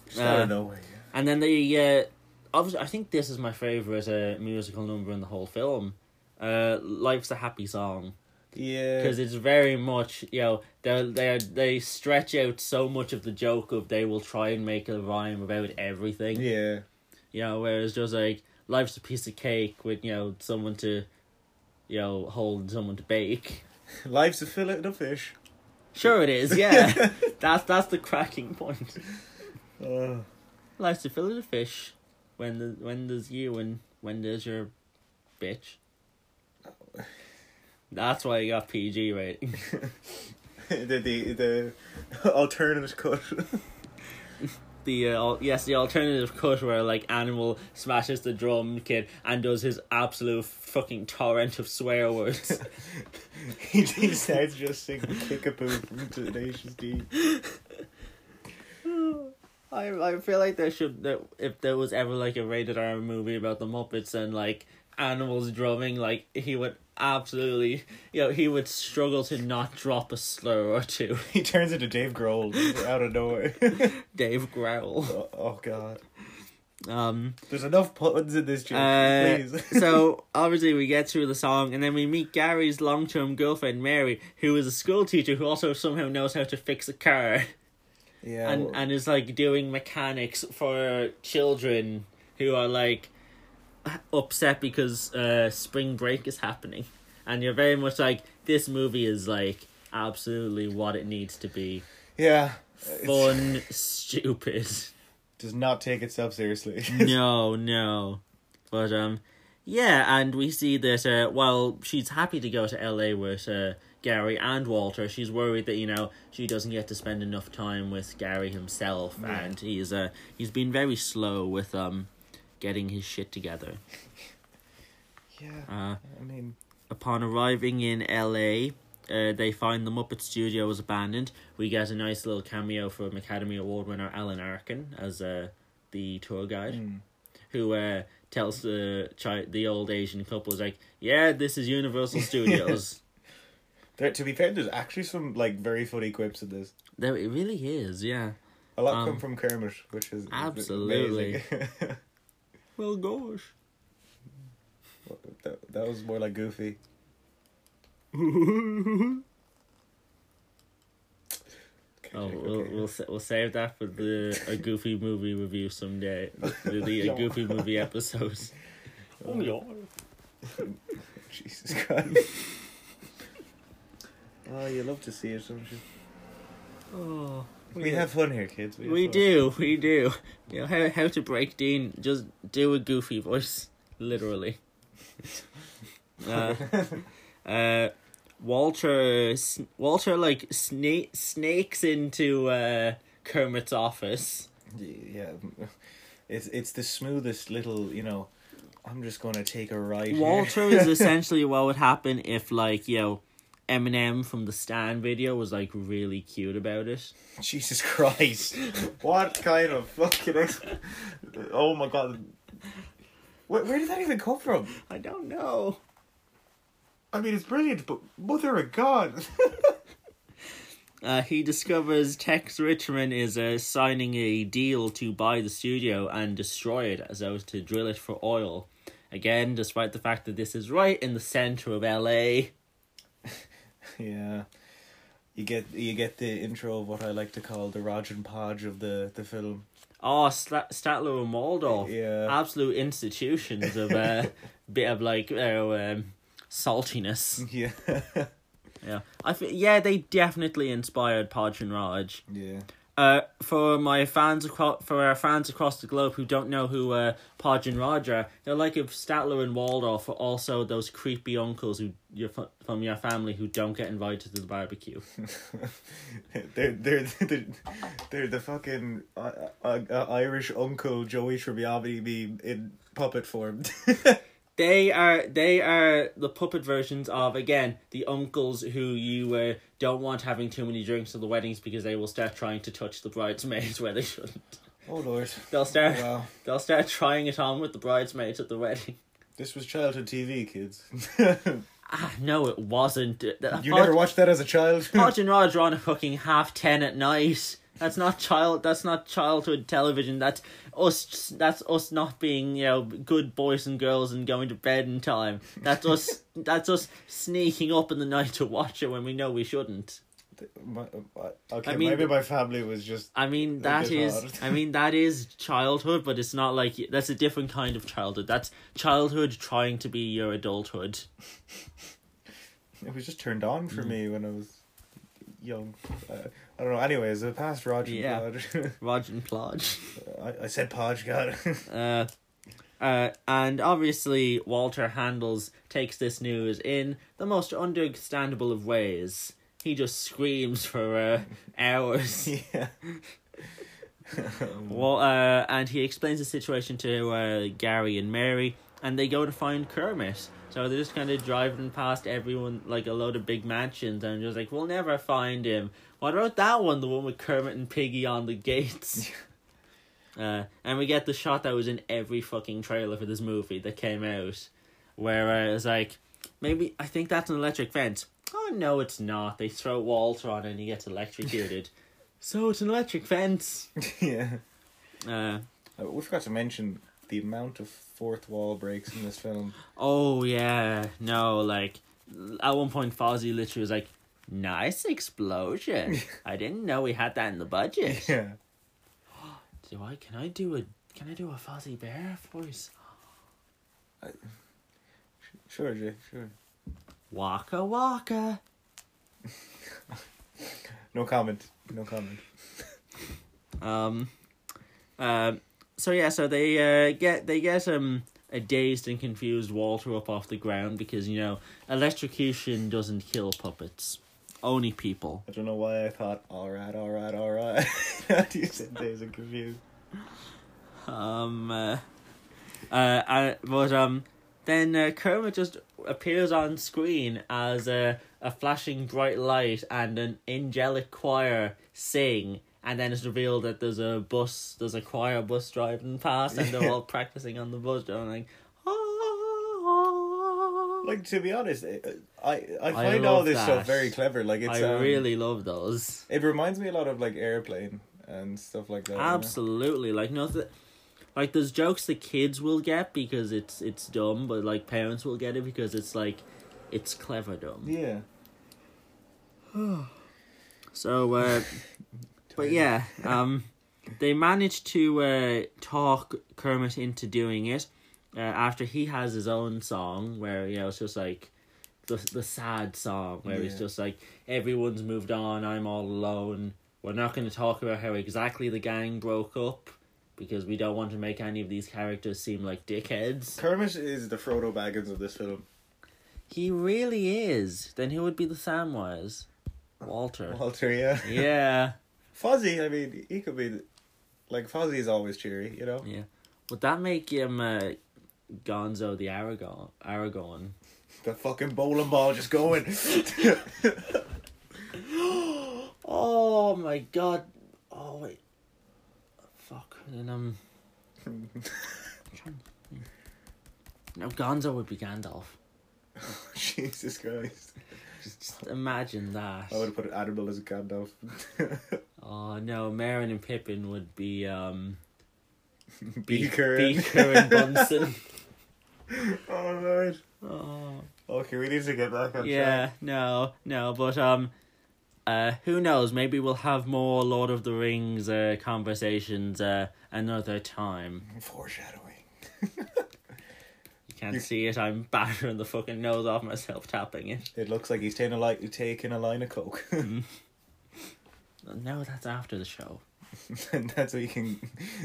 Just out uh, of nowhere. And then they, uh, obviously, I think this is my favorite uh, musical number in the whole film. Uh, "Life's a Happy Song" Yeah. because it's very much you know they they they stretch out so much of the joke of they will try and make a rhyme about everything. Yeah. You know, whereas just like life's a piece of cake with you know someone to, you know, hold someone to bake. Life's a fillet and a fish. Sure, it is. Yeah, that's that's the cracking point. Uh, Life's a fillet of fish. When the when there's you and when there's your bitch. That's why you got PG rating. the the the alternative cut. The uh, al- yes, the alternative cut where like Animal smashes the drum kid and does his absolute fucking torrent of swear words. he, he starts just singing Kickapoo from Tenacious D. I I feel like there should that if there was ever like a rated R movie about the Muppets and like animals drumming, like he would absolutely you know he would struggle to not drop a slur or two. He turns into Dave Grohl out of nowhere. Dave Growl. oh, oh god. Um. There's enough puns in this joke, Uh, please. so obviously we get through the song and then we meet Gary's long-term girlfriend Mary, who is a school teacher who also somehow knows how to fix a car yeah. and well, and is like doing mechanics for children who are like upset because uh spring break is happening, and you're very much like this movie is like absolutely what it needs to be yeah. Fun, stupid. does not take itself seriously. no, no. But um yeah, and we see that uh while she's happy to go to LA with uh Gary and Walter, she's worried that, you know, she doesn't get to spend enough time with Gary himself Yeah. and he's uh he's been very slow with um getting his shit together. yeah, Uh I mean, upon arriving in LA, uh, they find the Muppet Studio was abandoned. We get a nice little cameo from Academy Award winner Alan Arkin as uh, the tour guide, mm, who uh, tells the chi- the old Asian couple is like, "Yeah, this is Universal Studios." there, to be fair, there's actually some like very funny quips in this. there it really is, yeah. A lot Um, come from Kermit, which is Absolutely. amazing. Well, gosh. that, that was more like Goofy. Oh, Okay, we'll okay. we'll we'll save that for the a Goofy movie review someday. The, the a Goofy movie episode. Oh, yeah. Jesus Christ. oh, you love to see it, don't you? Oh, We have fun here, kids. have We do, we do. You know how how to break Dean? Just do a goofy voice, literally. Uh, uh, Walter, Walter, like snake snakes into uh Kermit's office. Yeah, it's it's the smoothest little, you know. I'm just gonna take a ride. Walter is essentially what would happen if, like, you know, Eminem from the Stan video was like really cute about it. Jesus Christ! what kind of fucking? Ex- oh my god! Where, where did that even come from? I don't know. I mean, it's brilliant, but mother of God! Uh, he discovers Tex Richman is uh, signing a deal to buy the studio and destroy it as though to drill it for oil. Again, despite the fact that this is right in the center of LA. yeah, you get you get the intro of what I like to call the Rodge and Podge of the the film. Oh, Sta- Statler and Waldorf. Yeah. Absolute institutions of a uh, bit of like uh, um, saltiness. Yeah, Yeah. I f- yeah, they definitely inspired Podge and Rodge. yeah. Uh, for my fans across for our fans across the globe who don't know who uh, Podge and are, they're like if Statler and Waldorf are also those creepy uncles who you're from your family who don't get invited to the barbecue. they're they're they're, they're the fucking uh, uh, uh, Irish uncle Joey Tribbiani in puppet form. They are they are the puppet versions of again the uncles who you uh, don't want having too many drinks at the weddings because they will start trying to touch the bridesmaids where they shouldn't. oh lord! They'll start Wow, they'll start trying it on with the bridesmaids at the wedding. this was childhood TV, kids. Ah, no, it wasn't. You Pod- never watched that as a child. Podge and are on a fucking half ten at night. That's not child. That's not childhood television. That's us. That's us not being you know good boys and girls and going to bed in time. That's us. that's us sneaking up in the night to watch it when we know we shouldn't. My, okay, I mean- maybe my family was just. I mean that is. I mean that is childhood, but it's not like that's a different kind of childhood. That's childhood trying to be your adulthood. It was just turned on Mm. for me when I was young. Uh, I don't know. Anyways, I passed Roger. Yeah. Podge. Rodge and Plodge. I, I said Podge, God. Uh, uh, and obviously, Walter handles takes this news in the most understandable of ways. He just screams for uh, hours. yeah. well, uh, and he explains the situation to uh, Gary and Mary, and they go to find Kermit. So they're just kind of driving past everyone, like a load of big mansions, and just like, we'll never find him. What about that one, the one with Kermit and Piggy on the gates? Uh, and we get the shot that was in every fucking trailer for this movie that came out, where uh, it's like, maybe I think that's an electric fence. Oh no, it's not. They throw Walter on it and he gets electrocuted. so it's an electric fence. yeah. Uh, we forgot to mention the amount of fourth wall breaks in this film. oh yeah, no, like at one point Fozzie literally was like, "Nice explosion! I didn't know we had that in the budget." Yeah. Do I? Can I do a? Can I do a Fozzie Bear voice? Sure, Jay, sure. Waka waka. No comment. No comment. Um, Um, so yeah, so they uh, get they get um a dazed and confused Walter up off the ground because you know electrocution doesn't kill puppets, only people. I don't know why I thought, all right, all right, all right. you said days and confused. Um, uh, uh, I, but um, then uh, Kermit just appears on screen as a a flashing bright light and an angelic choir sing. And then it's revealed that there's a bus, there's a choir bus driving past, and they're all practicing on the bus, like, "Ah." Like to be honest, I I I find all love this stuff very clever. Like it's I um, really love those. it reminds me a lot of like airplane and stuff like that. you know? Absolutely, like nothing. Like there's jokes the kids will get because it's it's dumb, but like parents will get it because it's like, it's clever dumb. Yeah. So, uh, but yeah, um, they managed to uh, talk Kermit into doing it uh, after he has his own song where you know it's just like the the sad song where it's Yeah. just like everyone's moved on, I'm all alone. We're not going to talk about how exactly the gang broke up because we don't want to make any of these characters seem like dickheads. Kermit is the Frodo Baggins of this film. He really is. Then who would be the Samwise? Walter. Walter, yeah. Yeah. Fozzie, I mean, he could be, like Fozzie's always cheery, you know. Yeah. Would that make him uh, Gonzo the Aragorn? Aragorn. The fucking bowling ball just going. Oh my god. Oh wait. Fuck. Then um. No, Gonzo would be Gandalf. Jesus Christ! Just imagine that. I would have put an animal as a Gandalf. Oh no, Merrin and Pippin would be um. Beaker. And- Beaker and Bunsen. oh lord. oh. Okay, we need to get back on Yeah, no, no, but um, uh, who knows? Maybe we'll have more Lord of the Rings uh conversations uh another time. Foreshadowing. You can't see it. I'm battering the fucking nose off myself tapping it. It looks like he's taking a light, taking a line of coke, No, that's after the show. and that's so you can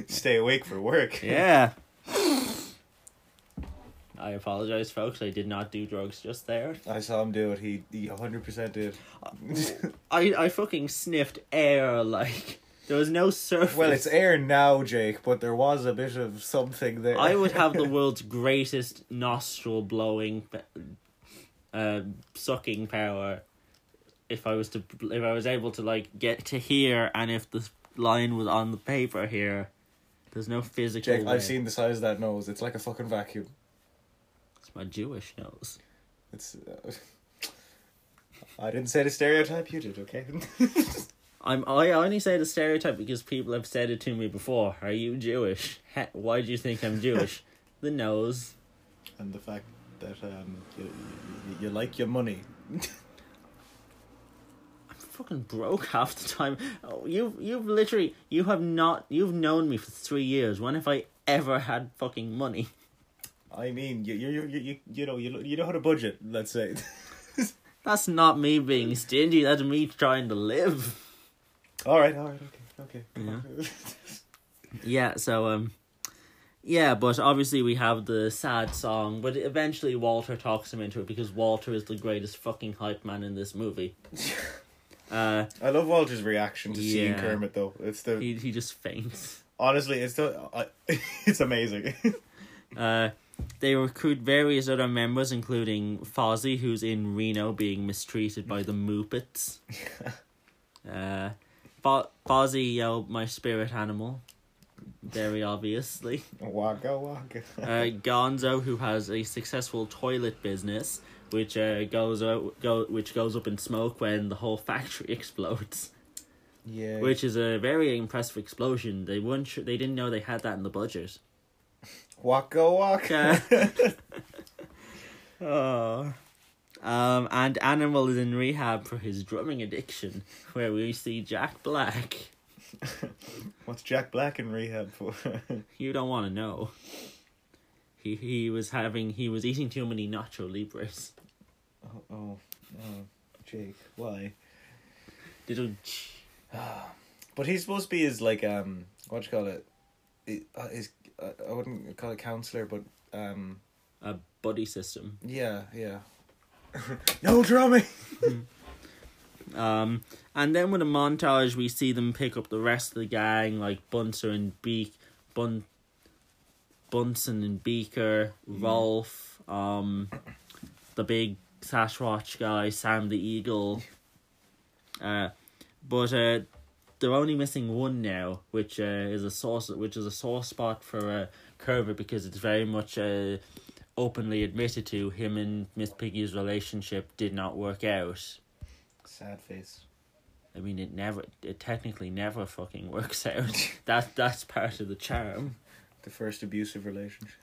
stay awake for work. Yeah. I apologize, folks. I did not do drugs just there. I saw him do it. He he hundred percent did. I I fucking sniffed air like there was no surface. well, it's air now, Jake, but there was a bit of something there. I would have the world's greatest nostril blowing, uh, sucking power, if I was to if I was able to like get to here, and if the line was on the paper here. There's no physical. Jake, way. I've seen the size of that nose. It's like a fucking vacuum. My Jewish nose. It's. Uh, I didn't say the stereotype. You did, okay? I'm. I only say the stereotype because people have said it to me before. Are you Jewish? He- Why do you think I'm Jewish? the nose. and the fact that um you, you, you like your money. I'm fucking broke half the time. Oh, you you've literally you have not you've known me for three years. When have I ever had fucking money? I mean, you you you you you know you you know how to budget. Let's say. That's not me being stingy. That's me trying to live. all right, all right, okay, okay. Yeah. Yeah. So um, yeah. But obviously we have the sad song. But eventually Walter talks him into it because Walter is the greatest fucking hype man in this movie. Uh, I love Walter's reaction to seeing Kermit though. It's the he he just faints. honestly, it's the I, it's amazing. Uh, they recruit various other members, including Fozzie, who's in Reno being mistreated by the Muppets. uh, Fo- Fozzie, yo, my spirit animal, very obviously. waka waka. Uh, Gonzo, who has a successful toilet business, which uh, goes out, go which goes up in smoke when the whole factory explodes. yeah. Which is a very impressive explosion. They weren't sure, they didn't know they had that in the budget. Waka waka. Oh. Um, and Animal is in rehab for his drumming addiction, where we see Jack Black. What's Jack Black in rehab for? You don't want to know. He he was having he was eating too many nacho libres. oh, oh, oh, Jake, why? Little But he's supposed to be his like um, what you call it? uh, is uh, I wouldn't call it counselor, but um, A buddy system. yeah, yeah. no drumming. Um, and then with a montage, we see them pick up the rest of the gang, like Bunser and Beak, Bun, Bunsen and Beaker, Rowlf, um, the big Sasquatch guy, Sam the Eagle. Uh, but uh, they're only missing one now, which uh, is a source, which is a sore spot for uh, Kermit because it's very much uh, openly admitted to him and Miss Piggy's relationship did not work out. Sad face. I mean, it never, it technically never fucking works out. that that's part of the charm. The first abusive relationship.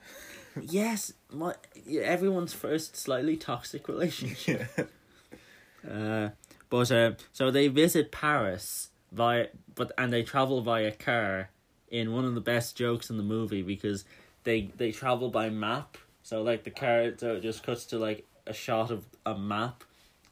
Yes, my everyone's first slightly toxic relationship. yeah. Uh, but uh, so they visit Paris via, but and they travel via car in one of the best jokes in the movie because they they travel by map. So like the car, so it just cuts to like a shot of a map,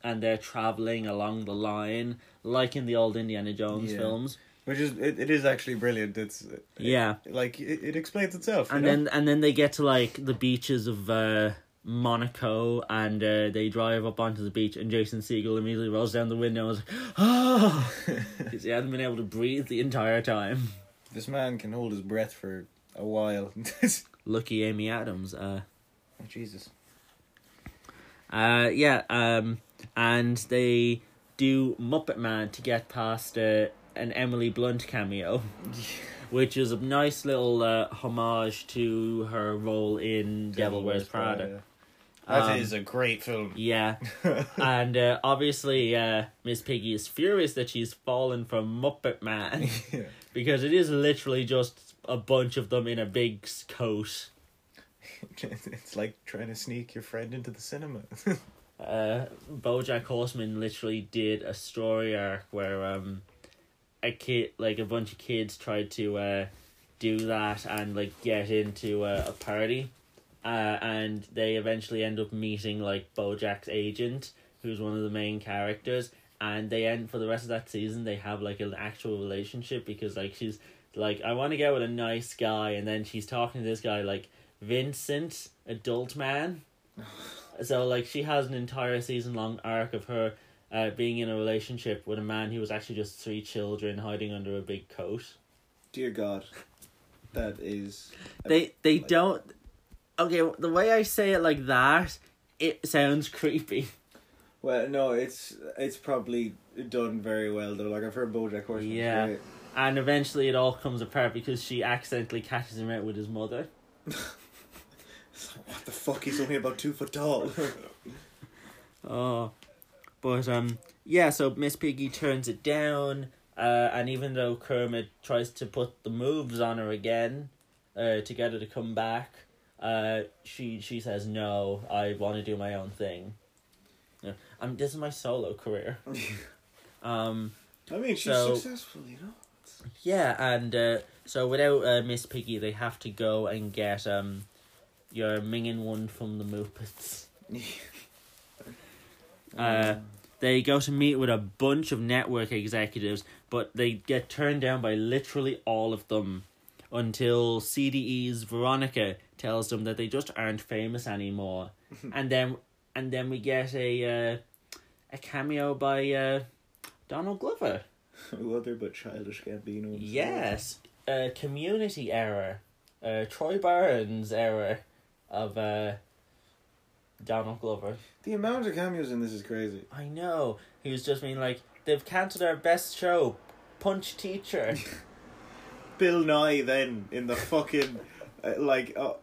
and they're traveling along the line like in the old Indiana Jones Yeah. films. Which is it, it is actually brilliant. It's uh, Yeah. like it, it explains itself. and know? then and then they get to like the beaches of uh Monaco and uh, they drive up onto the beach and Jason Segel immediately rolls down the window and was like, oh, because he hadn't been able to breathe the entire time. this man can hold his breath for a while. Lucky Amy Adams. Uh, oh, Jesus. uh, yeah. Um, and they do Muppet Man to get past uh, an Emily Blunt cameo. Which is a nice little uh, homage to her role in Devil, Wears Prada. That is Um, a great film. Yeah, and uh, obviously, uh, Miss Piggy is furious that she's fallen from Muppet Man yeah. because it is literally just a bunch of them in a big coat. it's like trying to sneak your friend into the cinema. Uh, BoJack Horseman literally did a story arc where um, a kid, like a bunch of kids, tried to uh, do that and like get into uh, a party, uh, and they eventually end up meeting like BoJack's agent, who's one of the main characters, and they end for the rest of that season. They have like an actual relationship because like she's like I want to get with a nice guy, and then she's talking to this guy like Vincent, adult man. So like she has an entire season long arc of her uh, being in a relationship with a man who was actually just three children hiding under a big coat. Dear God, that is. They they like- don't. Okay, the way I say it like that, it sounds creepy. Well, no, it's it's probably done very well though. Like I've heard BoJack Horseman. Yeah. And eventually, it all comes apart because she accidentally catches him out with his mother. What the fuck? He's only about two foot tall. Oh, but um, yeah. So Miss Piggy turns it down, uh, and even though Kermit tries to put the moves on her again, uh, to get her to come back, uh, she she says no. I want to do my own thing. Um, this is my solo career. Um, I mean, she's So- successful, you know. yeah, and uh, so without uh, Miss Piggy, they have to go and get um, your Mingin one from the Muppets. Uh, they go to meet with a bunch of network executives, but they get turned down by literally all of them until CDE's Veronica tells them that they just aren't famous anymore. and then and then we get a uh, a cameo by uh, Donald Glover. Who other but childish Gambino? Yes, a community error. Uh, Troy Barnes error of uh, Donald Glover. The amount of cameos in this is crazy. I know. He was just being like, they've cancelled our best show, Punch Teacher. Bill Nye then in the fucking uh, like uh,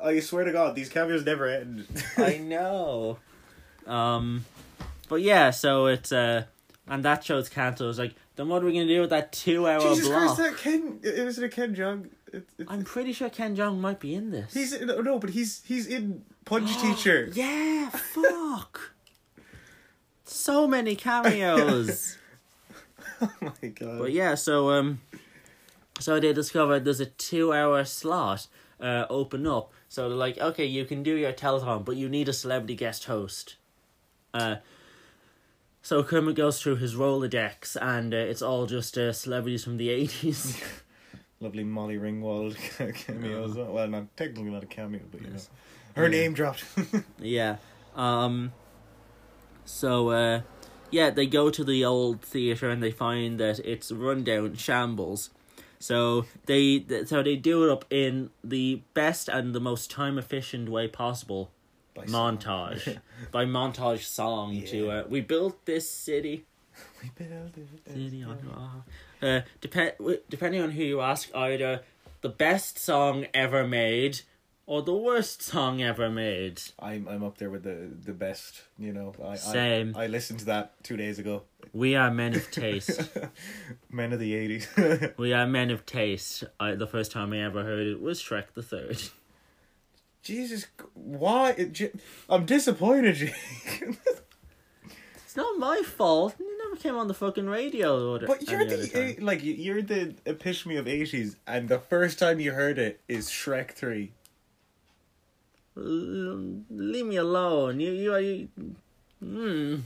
I swear to God these cameos never end. I know. Um, but yeah, so it's uh, and that show's cancelled. It's like, then what are we gonna do with that two-hour Jesus block? Christ, that Ken is it a Ken Jeong? It, it, I'm pretty sure Ken Jeong might be in this. he's no, no, but he's he's in Punch Teacher. Yeah, fuck. so many cameos. Oh my God. But yeah, so um, so they discovered there's a two-hour slot uh open up. So they're like, okay, you can do your telethon, but you need a celebrity guest host. Uh, so Kermit goes through his Rolodex, and uh, it's all just uh, celebrities from the eighties. lovely Molly Ringwald cameo as well. Well, not technically not a cameo, but you Yes. know, her Yeah. name dropped. Yeah. Um so uh yeah, they go to the old theater and they find that it's rundown shambles. So they so they do it up in the best and the most time efficient way possible. By montage. By montage song to Yeah. uh, we built this city We built it. City on rock. Uh, depend depending on who you ask, either the best song ever made or the worst song ever made. I'm I'm up there with the the best. You know, I Same. I, I listened to that two days ago. We are men of taste. Men of the eighties. we are men of taste. I, the first time I ever heard it was Shrek the Third. Jesus, why? It, I'm disappointed. Jake. It's not my fault. You never came on the fucking radio. Or but you're the like you- you're the epitome of eighties, and the first time you heard it is Shrek Three. L- leave me alone. You you are you. Hmm.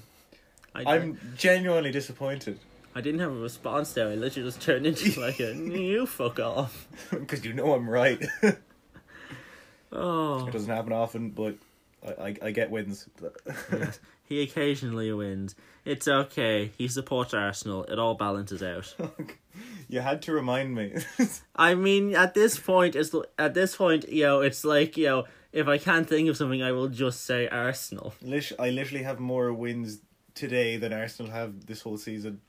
I, I'm genuinely disappointed I didn't have a response there. I literally just turned into like a you fuck off. because you know I'm right. oh, it doesn't happen often, but I I, I get wins. he occasionally wins. It's okay. He supports Arsenal. It all balances out. you had to remind me. I mean, at this point, it's at this point, you know, it's like you know, if I can't think of something, I will just say Arsenal. Lit- I literally have more wins today than Arsenal have this whole season.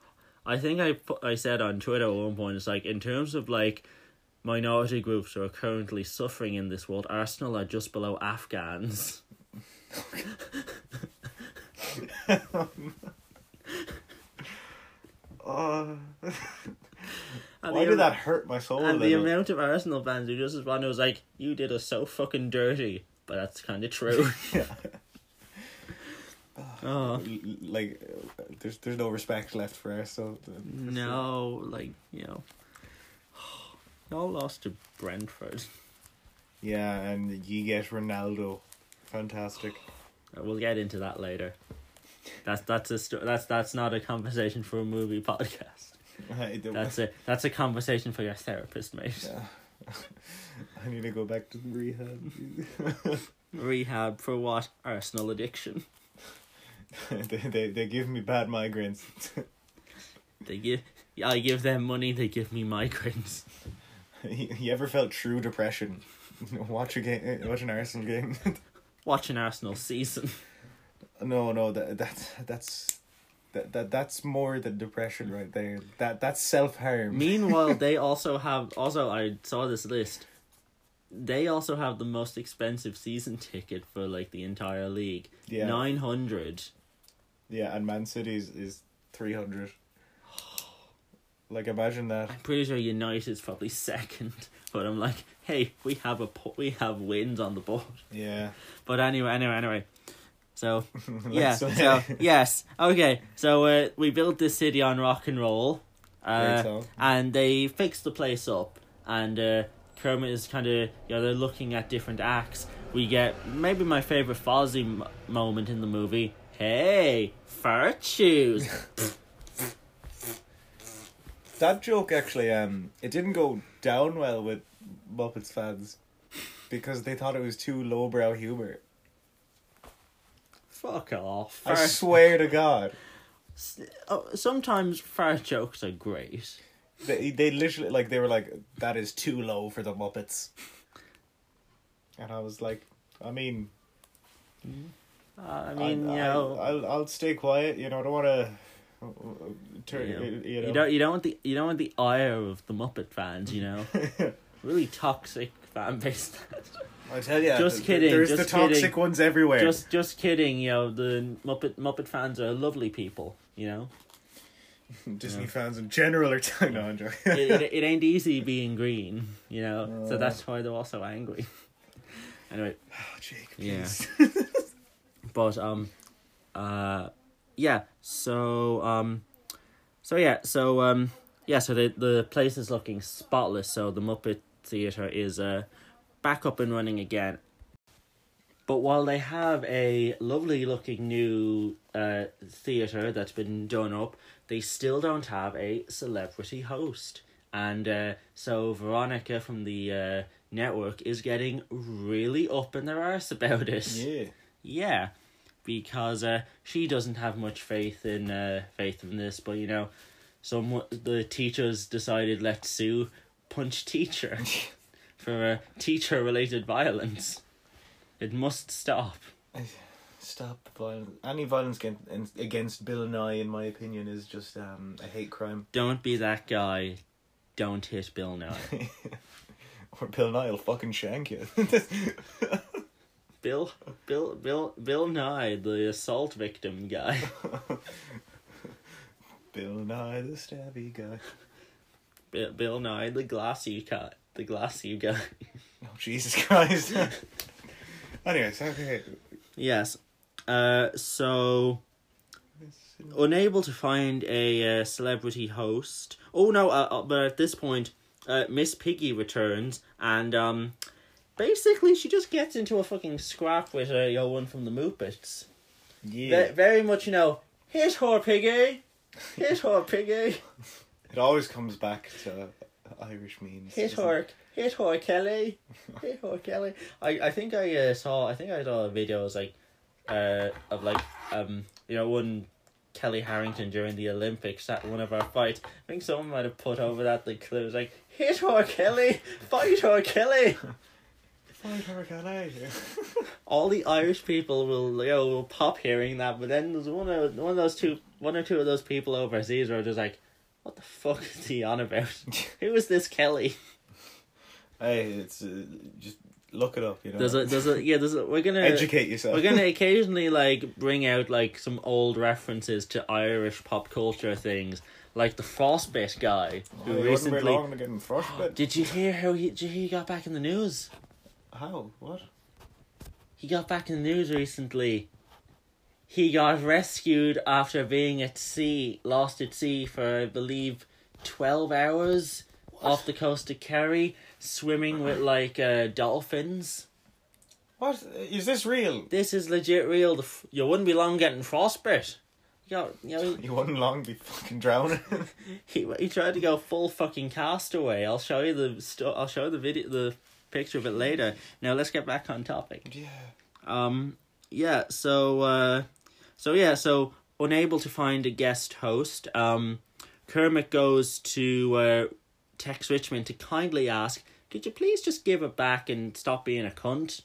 I think I put, I said on Twitter at one point, it's like in terms of like minority groups who are currently suffering in this world, Arsenal are just below Afghans. Uh, why did am- that hurt my soul? And the little? amount of Arsenal fans who just responded was like, "You did us so fucking dirty," but that's kind of true. Yeah. Oh like there's there's no respect left for Arsenal. no, like you know, y'all lost to Brentford. Yeah, and you get Ronaldo, fantastic. We'll get into that later. That's that's a sto- that's that's not a conversation for a movie podcast. That's a that's a conversation for your therapist, mate. Yeah. I need to go back to rehab. Rehab for what? Arsenal addiction. they, they they give me bad migraines. They give I give them money. They give me migraines. you, you ever felt true depression? Watch a game. Eh, watch an Arsenal game. Watch an Arsenal season. no, no, that that's that's that, that that's more than depression right there. That that's self harm. Meanwhile, they also have also I saw this list. They also have the most expensive season ticket for like the entire league. Yeah. Nine hundred. Yeah, and Man City's is three hundred. Like imagine that. I'm pretty sure United's probably second. But I'm like, hey, we have a po- we have wins on the board. Yeah. But anyway, anyway, anyway. So yeah, so yes, okay. So uh, we built this city on rock and roll, uh, and they fixed the place up. And uh, Kermit is kind of you know they're looking at different acts. We get maybe my favorite Fozzie m- moment in the movie. Hey, fart shoes. That joke actually, um, it didn't go down well with Muppets fans because they thought it was too lowbrow humor. Fuck off. I swear to God, oh, sometimes fart jokes are great. They they literally like they were like that is too low for the Muppets, and I was like, I mean, Uh, I mean, I, you know, I'll, I'll I'll stay quiet. You know, I don't want to turn. you, know, You know, you don't you don't want the you don't want the ire of the Muppet fans. You know, really toxic fan base. I tell you, Just kidding, There's just the toxic kidding. ones everywhere. just just kidding. You know, the Muppet Muppet fans are lovely people. You know, Disney yeah. fans in general are. T- no, it, it, it ain't easy being green. You know, so Uh. that's why they're all so angry. anyway, Oh, Jake, Yeah. but um, uh, yeah. So um, so yeah. So um, yeah. So the the place is looking spotless. So the Muppet Theater is uh back up and running again. But while they have a lovely looking new uh theater that's been done up, they still don't have a celebrity host. and uh, so Veronica from the uh, network is getting really up in their arse about it. Yeah. Yeah, because uh, she doesn't have much faith in uh, faith in this, but you know, some the teachers decided let's sue punch teacher for uh, teacher related violence. It must stop. Stop the violence. Any violence against, against Bill Nye, in my opinion, is just um, a hate crime. Don't be that guy. Don't hit Bill Nye. or Bill Nye will fucking shank you. Bill, Bill, Bill, Bill Nye, the assault victim guy. Bill Nye, the stabby guy. Bill, Bill Nye, the glassy cat, the glassy guy. Oh Jesus Christ! Anyways, okay. Yes. Uh, so unable to find a uh, celebrity host. Oh no! Uh, uh, but at this point, uh, Miss Piggy returns, and um, basically she just gets into a fucking scrap with uh, yo one from the Muppets. Yeah. Ve- very much, you know, hit her, Piggy, hit her, Piggy, It always comes back to Irish memes. hit her, it? hit her, Kelly, hit her, Kelly. I I think I uh, saw I think I saw a video it was like, uh, of like um you know one. Kellie Harrington during the Olympics at one of our fights. I think someone might have put over that the clip was like, hit her Kelly, fight her Kelly. Fight her, Kelly. all the Irish people will you know, will pop hearing that, but then there's one of one of those two one or two of those people overseas are just like, What the fuck is he on about? Who is this Kelly? hey, it's uh, just look it up. You know. There's a there's a yeah, there's a we're gonna Educate yourself. we're gonna occasionally like bring out like some old references to Irish pop culture things. Like the Frostbite guy who Oh, you wouldn't be recently long to get in frostbite. Did you hear how he did you hear he got back in the news? How? What? He got back in the news recently. He got rescued after being at sea, lost at sea for I believe twelve hours off the coast of Kerry, swimming with like uh, dolphins. What is this real? This is legit real. The f- you wouldn't be long getting frostbite. You got, you know, You wouldn't long be fucking drowning. he he tried to go full fucking castaway. I'll show you the sto- I'll show you the video, the picture of it later. Now let's get back on topic. yeah. Um, yeah, so, uh, so yeah, so unable to find a guest host, um, Kermit goes to, uh, Tex Richman to kindly ask, could you please just give it back and stop being a cunt?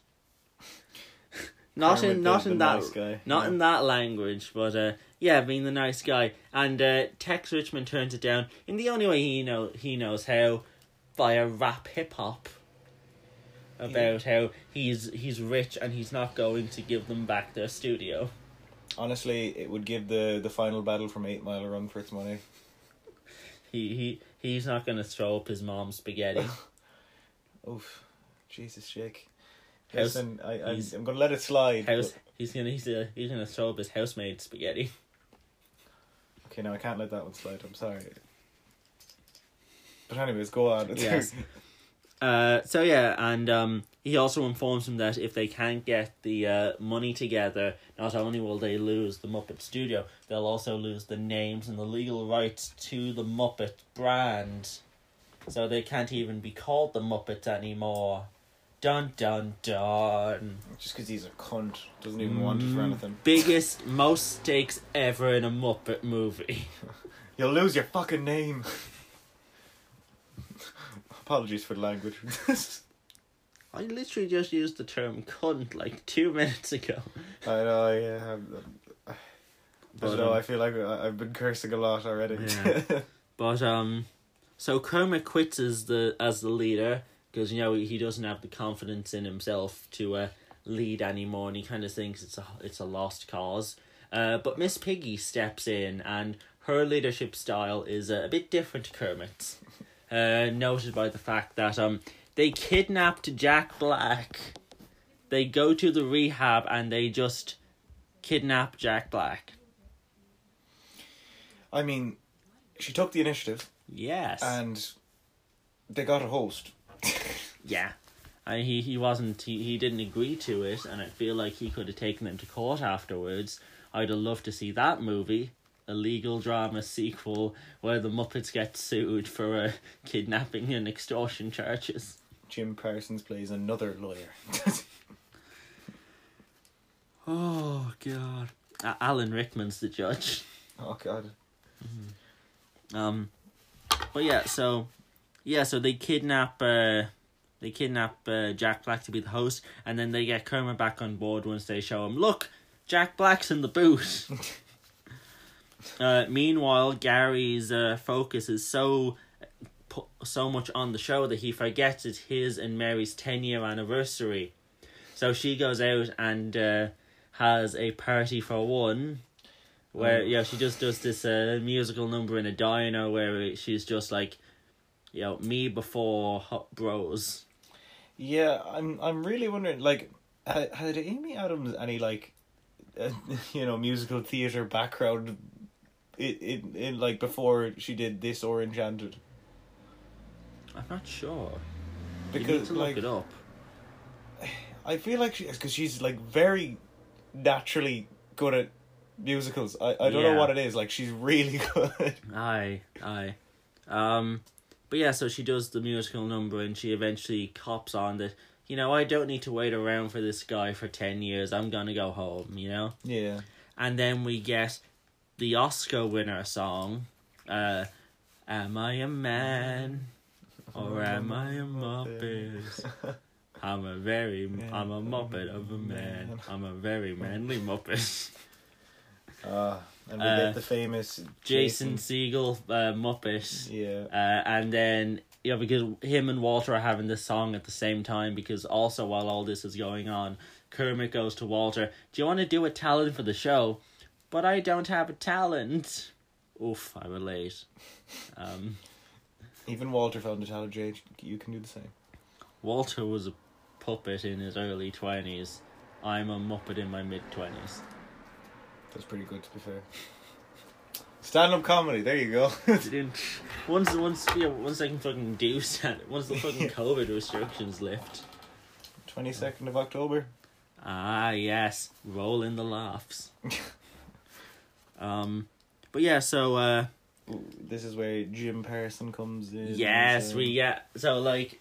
not Kermit in, not in that, nice guy, not yeah. in that language, but, uh, yeah, being the nice guy. And, uh, Tex Richman turns it down in the only way he know, he knows how, via rap hip hop about how he's he's rich and he's not going to give them back their studio. Honestly, it would give the the final battle from Eight Mile a run for its money. He he he's not going to throw up his mom's spaghetti. Oof, Jesus, Jake. House- Listen, I, I'm, I'm gonna let it slide. House but- he's gonna he's uh, he's gonna throw up his housemaid spaghetti. Okay, no, I can't let that one slide. I'm sorry. But anyways, go on. Yes. Uh, so yeah, and um, he also informs them that if they can't get the uh, money together, not only will they lose the Muppet Studio, they'll also lose the names and the legal rights to the Muppet brand. So they can't even be called the Muppets anymore. Dun dun dun. Just because he's a cunt doesn't even want it for Mm, anything. Biggest, most stakes ever in a Muppet movie. You'll lose your fucking name. Apologies for the language. I literally just used the term cunt like two minutes ago. I know, yeah. I'm, I But, don't know, um, I feel like I- I've been cursing a lot already. Yeah. But um, so Kermit quits as the as the leader because you know he doesn't have the confidence in himself to uh, lead anymore, and he kind of thinks it's a it's a lost cause. Uh, but Miss Piggy steps in, and her leadership style is uh, a bit different to Kermit's. Uh, noted by the fact that um they kidnapped Jack Black. They go to the rehab and they just kidnap Jack Black. I mean, she took the initiative Yes. and they got a host. Yeah. And he, he wasn't he, he didn't agree to it and I feel like he could have taken them to court afterwards. I'd have loved to see that movie. A legal drama sequel where the Muppets get sued for uh, kidnapping and extortion charges. Jim Parsons plays another lawyer. Oh god. Uh, Alan Rickman's the judge. oh god. Um, but yeah, so yeah, so they kidnap uh, they kidnap uh, Jack Black to be the host, and then they get Kermit back on board once they show him. Look, Jack Black's in the booth. uh, meanwhile, Gary's uh, focus is so so much on the show that he forgets it's his and Mary's ten year anniversary. So she goes out and uh, has a party for one where Oh. yeah she just does this uh, musical number in a diner where she's just like you know me before hot bros Yeah, I'm. I'm really wondering. Like, had, had Amy Adams any like, uh, you know, musical theater background? It it in like before she did this or Enchanted i'm not sure you need because to like look it up I feel like she because she's like very naturally good at musicals. I I don't know what it is. Like she's really good. aye aye um but yeah so she does the musical number and she eventually cops on that you know i don't need to wait around for this guy for 10 years i'm gonna go home you know yeah. and then we get the Oscar winner song, uh, "Am I a Man or am I a Muppet?" I'm a very, I'm a Muppet of a man. I'm a very manly Muppet. Uh, and we Uh, get the famous Jason Segel, uh, Muppet, Yeah. uh, and then you know because him and Walter are having this song at the same time because also while all this is going on, Kermit goes to Walter. Do you want to do a talent for the show? But I don't have a talent. Oof, I relate. Um, Even Walter found a talent. Jay, you can do the same. Walter was a puppet in his early twenties. I'm a muppet in my mid twenties. That's pretty good, to be fair. Stand up comedy. There you go. once, once, yeah, once I can fucking do that, once the fucking COVID restrictions lift. Twenty second of October. Ah, yes, roll in the laughs. um, but yeah, so uh, This is where Jim Parson comes in. yes, so- we get so like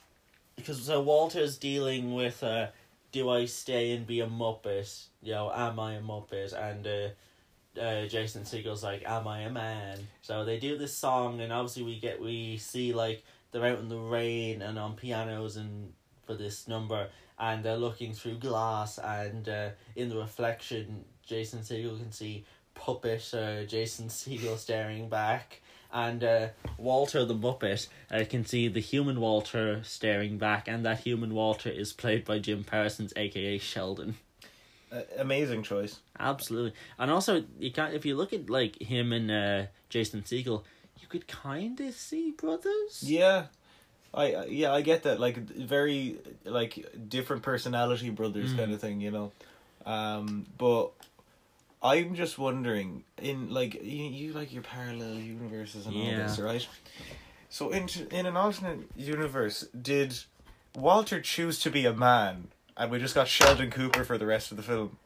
because so Walter's dealing with uh, do I stay and be a muppet? You know, am I a muppet? And uh, uh, Jason Segel's like, am I a man? So they do this song, and obviously we get we see like they're out in the rain and on pianos and for this number, and they're looking through glass, and uh, in the reflection, Jason Segel can see puppet uh, Jason Segel staring back. And uh, Walter the Muppet uh, can see the human Walter staring back, and that human Walter is played by Jim Parsons, aka Sheldon. Uh, amazing choice. Absolutely, and also you can if you look at like him and uh, Jason Segel, you could kind of see brothers. Yeah. I I- yeah I get that like very like different personality brothers Mm. kind of thing you know, um but I'm just wondering in like you, you like your parallel universes and all Yeah. this right, so in in an alternate universe did Walter choose to be a man and we just got Sheldon Cooper for the rest of the film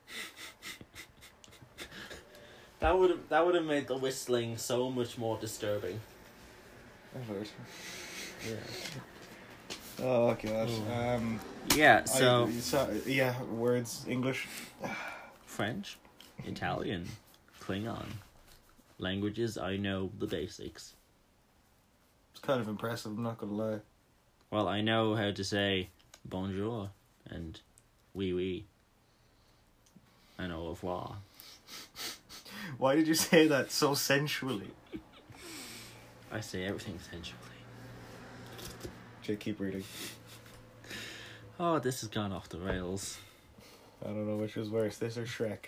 That would have that would have made the whistling so much more disturbing. Yeah. Oh gosh. Oh. Um. Yeah. So I, so yeah, words English. French, Italian, Klingon, languages I know the basics. It's kind of impressive. I'm not gonna lie. Well, I know how to say bonjour and oui oui and au revoir. Why did you say that so sensually? I say everything sensually. Jay, keep reading. Oh, this has gone off the rails. I don't know which was worse, this or Shrek.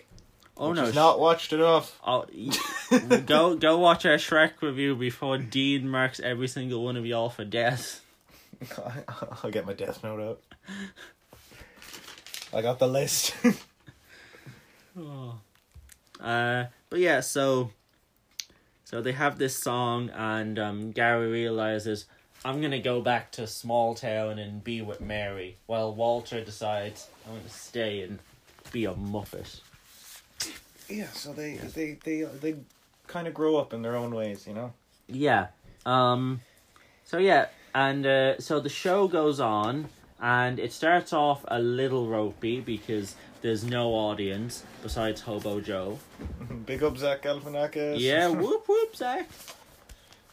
Oh which no! is not watched enough. Oh, y- go go watch our Shrek review before Dean marks every single one of y'all for death. I'll get my death note out. I got the list. Oh. Uh, but yeah, so so they have this song, and um, Gary realizes I'm gonna go back to small town and be with Mary, while Walter decides I'm gonna stay and be a muppet. Yeah, so they they they they kind of grow up in their own ways, you know. Yeah. Um. So yeah, and uh, so the show goes on, and it starts off a little ropey because there's no audience besides Hobo Joe. Big up Zach Galifianakis. Yeah, whoop whoop, Zach.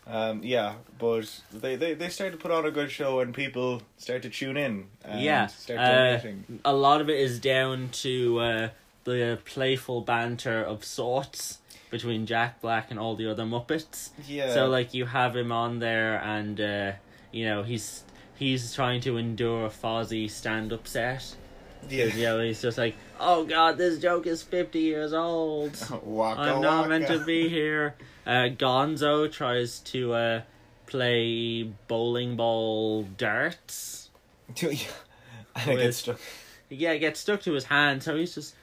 Um, yeah, but they, they, they start to put on a good show and people start to tune in and Yeah, start uh. A lot of it is down to uh, the playful banter of sorts between Jack Black and all the other Muppets. yeah. So like you have him on there, and uh, you know he's he's trying to endure a Fozzie stand up set. yeah. You know he's just like, oh god, this joke is fifty years old. Waka, I'm not meant to be here. Uh, Gonzo tries to uh, play bowling ball darts. and it gets stuck. Yeah, it gets stuck to his hand, so he's just.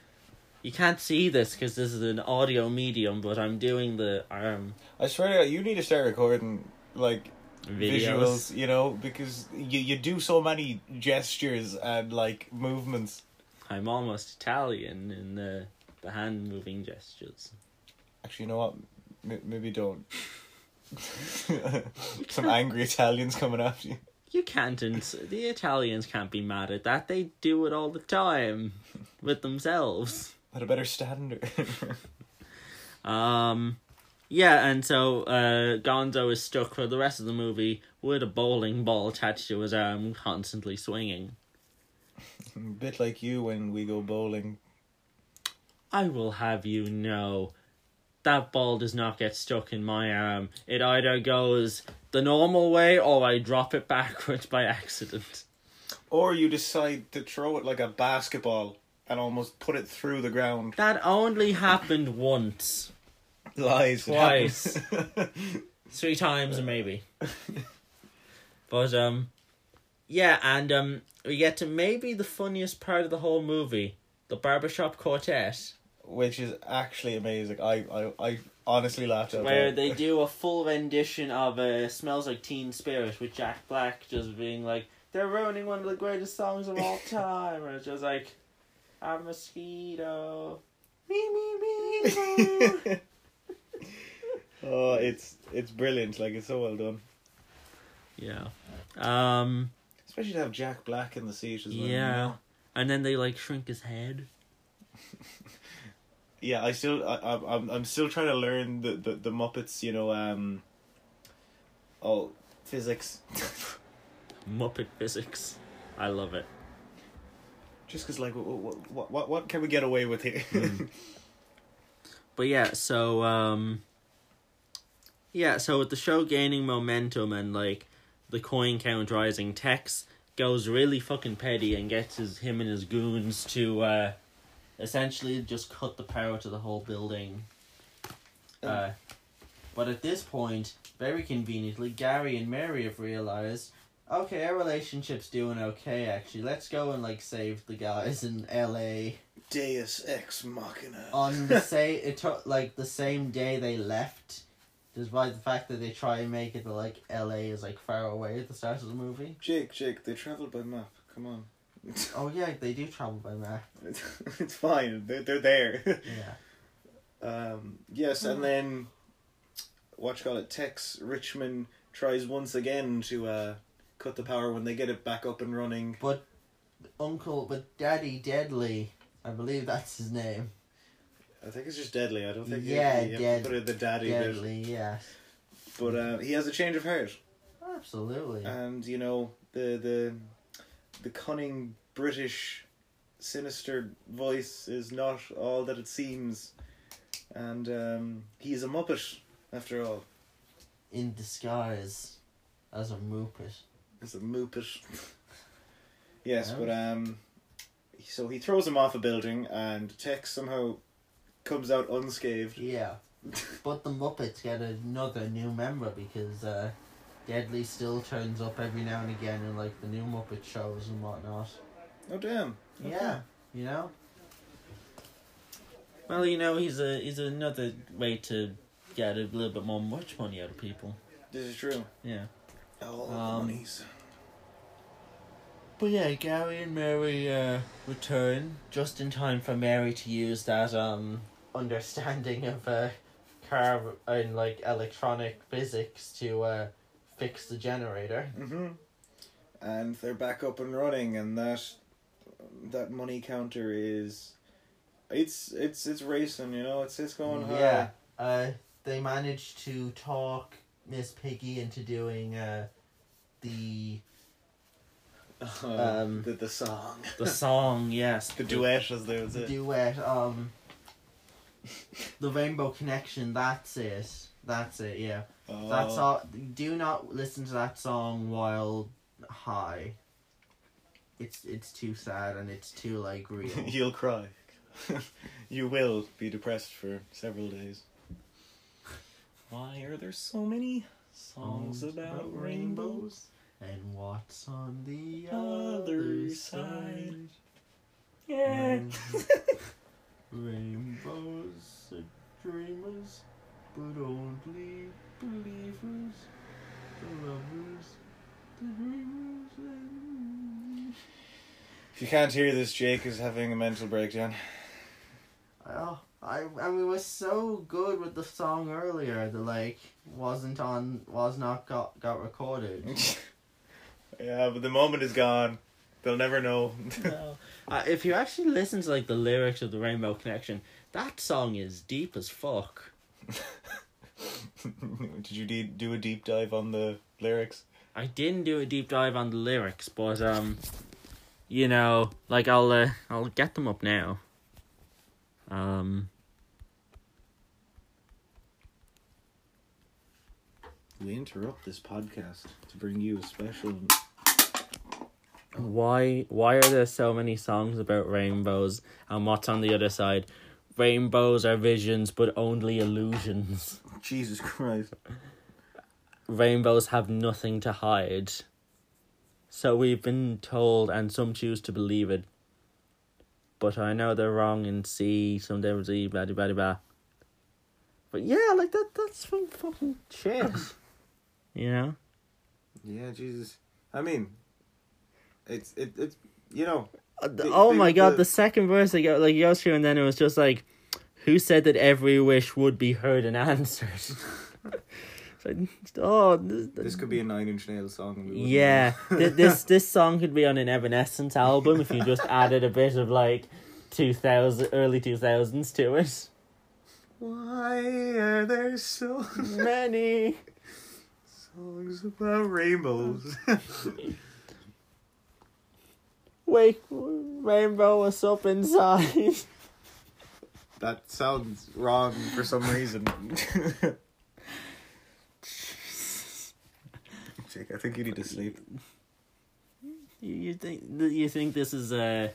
You can't see this because this is an audio medium, but I'm doing the arm I swear to God, you need to start recording like videos. visuals, you know, because you you do so many gestures and like movements. I'm almost Italian in the the hand moving gestures. Actually, you know what? M- maybe don't. Some angry Italians coming after you. You can't. Ins- the Italians can't be mad at that. They do it all the time with themselves. At a better standard. Um, yeah, and so uh, Gonzo is stuck for the rest of the movie with a bowling ball attached to his arm, constantly swinging. a bit like you when we go bowling. I will have you know, that ball does not get stuck in my arm. It either goes the normal way or I drop it backwards by accident. Or you decide to throw it like a basketball and almost put it through the ground. That only happened once. Lies. Twice. Three times maybe. but um yeah, and um we get to maybe the funniest part of the whole movie, the barbershop quartet. Which is actually amazing. I, I, I honestly laughed out Where they do a full rendition of uh, Smells Like Teen Spirit with Jack Black just being like, They're ruining one of the greatest songs of all time and it's just like a mosquito. Me me me oh, it's it's brilliant. Like it's so well done. Yeah. Um Especially to have Jack Black in the seat as well. you Yeah. know? And then they like shrink his head. Yeah, I still I, I I'm I'm still trying to learn the, the, the Muppets. You know, um. Oh, physics. Muppet physics. I love it. Just because, like, what, what what what can we get away with here? Mm. But yeah, so um Yeah, so with the show gaining momentum and like the coin count rising, Tex goes really fucking petty and gets his him and his goons to uh essentially just cut the power to the whole building. Uh but at this point, very conveniently, Gary and Mary have realized Okay, our relationship's doing okay actually. Let's go and like save the guys in LA Deus ex machina. on the same it took like the same day they left despite the fact that they try and make it like la is like far away at the start of the movie Jake, Jake, they traveled by map. Come on. oh yeah they do travel by map it's fine. They're, they're there. yeah Um, yes, and then what you call it? Tex Richman tries once again to uh, cut the power when they get it back up and running. but uncle but daddy deadly i believe that's his name I think it's just deadly. I don't think Yeah, you, have dead- put it the daddy bit. deadly yes But uh, he has a change of heart, absolutely and you know the the the cunning British sinister voice is not all that it seems, and um, he's a muppet after all. in disguise as a muppet It's a muppet. yes, Yeah. but um, so he throws him off a building, and Tex somehow comes out unscathed. yeah but the muppets get another new member because uh deadly still turns up every now and again in like the new muppet shows and whatnot Oh damn! Yeah, you know. Well, you know, he's a he's another way to get a little bit more much money out of people. This is true. Yeah. All Um, monies. But yeah, Gary and Mary uh, return just in time for Mary to use that um understanding of uh, car in like electronic physics to uh, fix the generator. Mm-hmm. And they're back up and running, and that that money counter is, it's it's it's racing. You know, it's it's going high. Yeah. Uh, they managed to talk Miss Piggy into doing uh, the Uh, Um, the the song, the song. Yes, the duet, as they would The say. duet. Um, the Rainbow Connection. That's it. That's it. Yeah. Oh. That's all. Do not listen to that song while high. It's it's too sad and it's too like real. You'll cry. you will be depressed for several days. Why are there so many songs about rainbows? And what's on the Other other side. side? Yeah. Rainbows are dreamers, but only believers, the lovers, the dreamers. And... If you can't hear this, Jake is having a mental breakdown. Oh, I I mean, was so good with the song earlier. The like wasn't on, was not got got recorded. yeah, but the moment is gone. They'll never know. no. uh, if you actually listen to like the lyrics of the Rainbow Connection, that song is deep as fuck. Did you de- do a deep dive on the lyrics? I didn't do a deep dive on the lyrics, but um, you know, like I'll uh, I'll get them up now. Um, We interrupt this podcast to bring you a special. why why are there so many songs about rainbows and what's on the other side? Rainbows are visions, but only illusions. Jesus Christ. Rainbows have nothing to hide. So we've been told, and some choose to believe it. But I know they're wrong and see some devils see blah blah blah blah. But yeah, like that that's some fucking shit. you know? Yeah, Jesus. I mean, it's it it's you know Uh, The- oh my god, the- the second verse they go like goes through and then it was just like who said that every wish would be heard and answered? Like, oh, this, this could be a Nine Inch Nails song. and we wouldn't Yeah, th- this this song could be on an Evanescence album if you just added a bit of like two thousand early two thousands to it. Why are there so Many. Songs about rainbows? Wake rainbow us up inside. that sounds wrong for some reason. Jake, I think you need to sleep. You, you think you think this is uh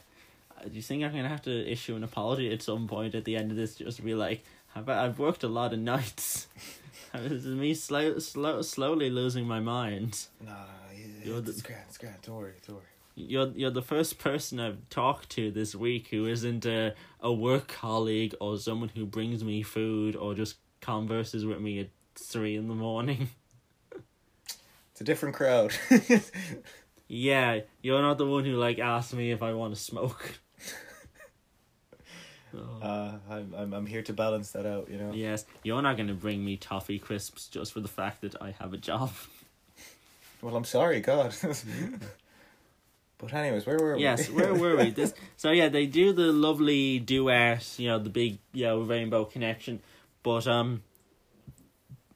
do you think I'm gonna have to issue an apology at some point at the end of this just be like I've I've worked a lot of nights. this is me slow, slow slowly losing my mind. No, no, You're no. the- It's grand, it's grand. Don't worry, don't worry. You're you're the first person I've talked to this week who isn't a, a work colleague or someone who brings me food or just converses with me at three in the morning. It's a different crowd. yeah, you're not the one who like asks me if I want to smoke. Oh. uh, I'm, I'm, I'm here to balance that out, you know? Yes, you're not going to bring me toffee crisps just for the fact that I have a job. Well, I'm sorry, God. but anyways, where were we? yes, where were we? This so yeah, they do the lovely duet, you know, the big you know rainbow connection, but um,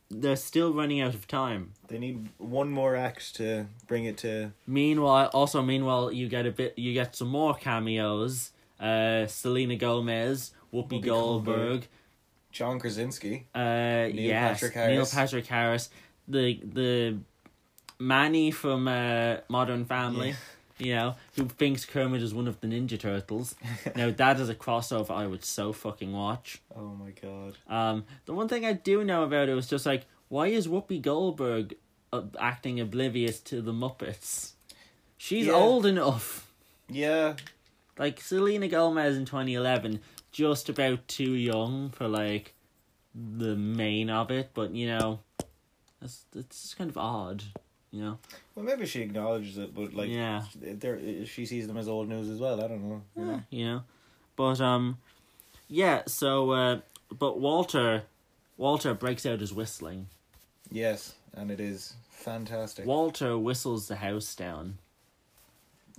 they're still running out of time. They need one more act to bring it to. Meanwhile, also meanwhile, you get a bit, you get some more cameos. Uh, Selena Gomez, Whoopi, Whoopi Goldberg, Goldberg. John Krasinski. uh, yes, Patrick Neil Patrick Harris, the the Manny from uh, Modern Family. You know, who thinks Kermit is one of the Ninja Turtles. now that is a crossover I would so fucking watch. Oh my god. Um, the one thing I do know about it was just like, why is Whoopi Goldberg uh, acting oblivious to the Muppets? She's Yeah. old enough. Yeah, Like Selena Gomez in twenty eleven, just about too young for like the main of it, but you know, it's it's kind of odd, you know. well, maybe she acknowledges it, but like, Yeah. there she sees them as old news as well. I don't know. You know? you know, but um, yeah. So, uh, but Walter, Walter breaks out his whistling. Yes, and it is fantastic. Walter whistles the house down.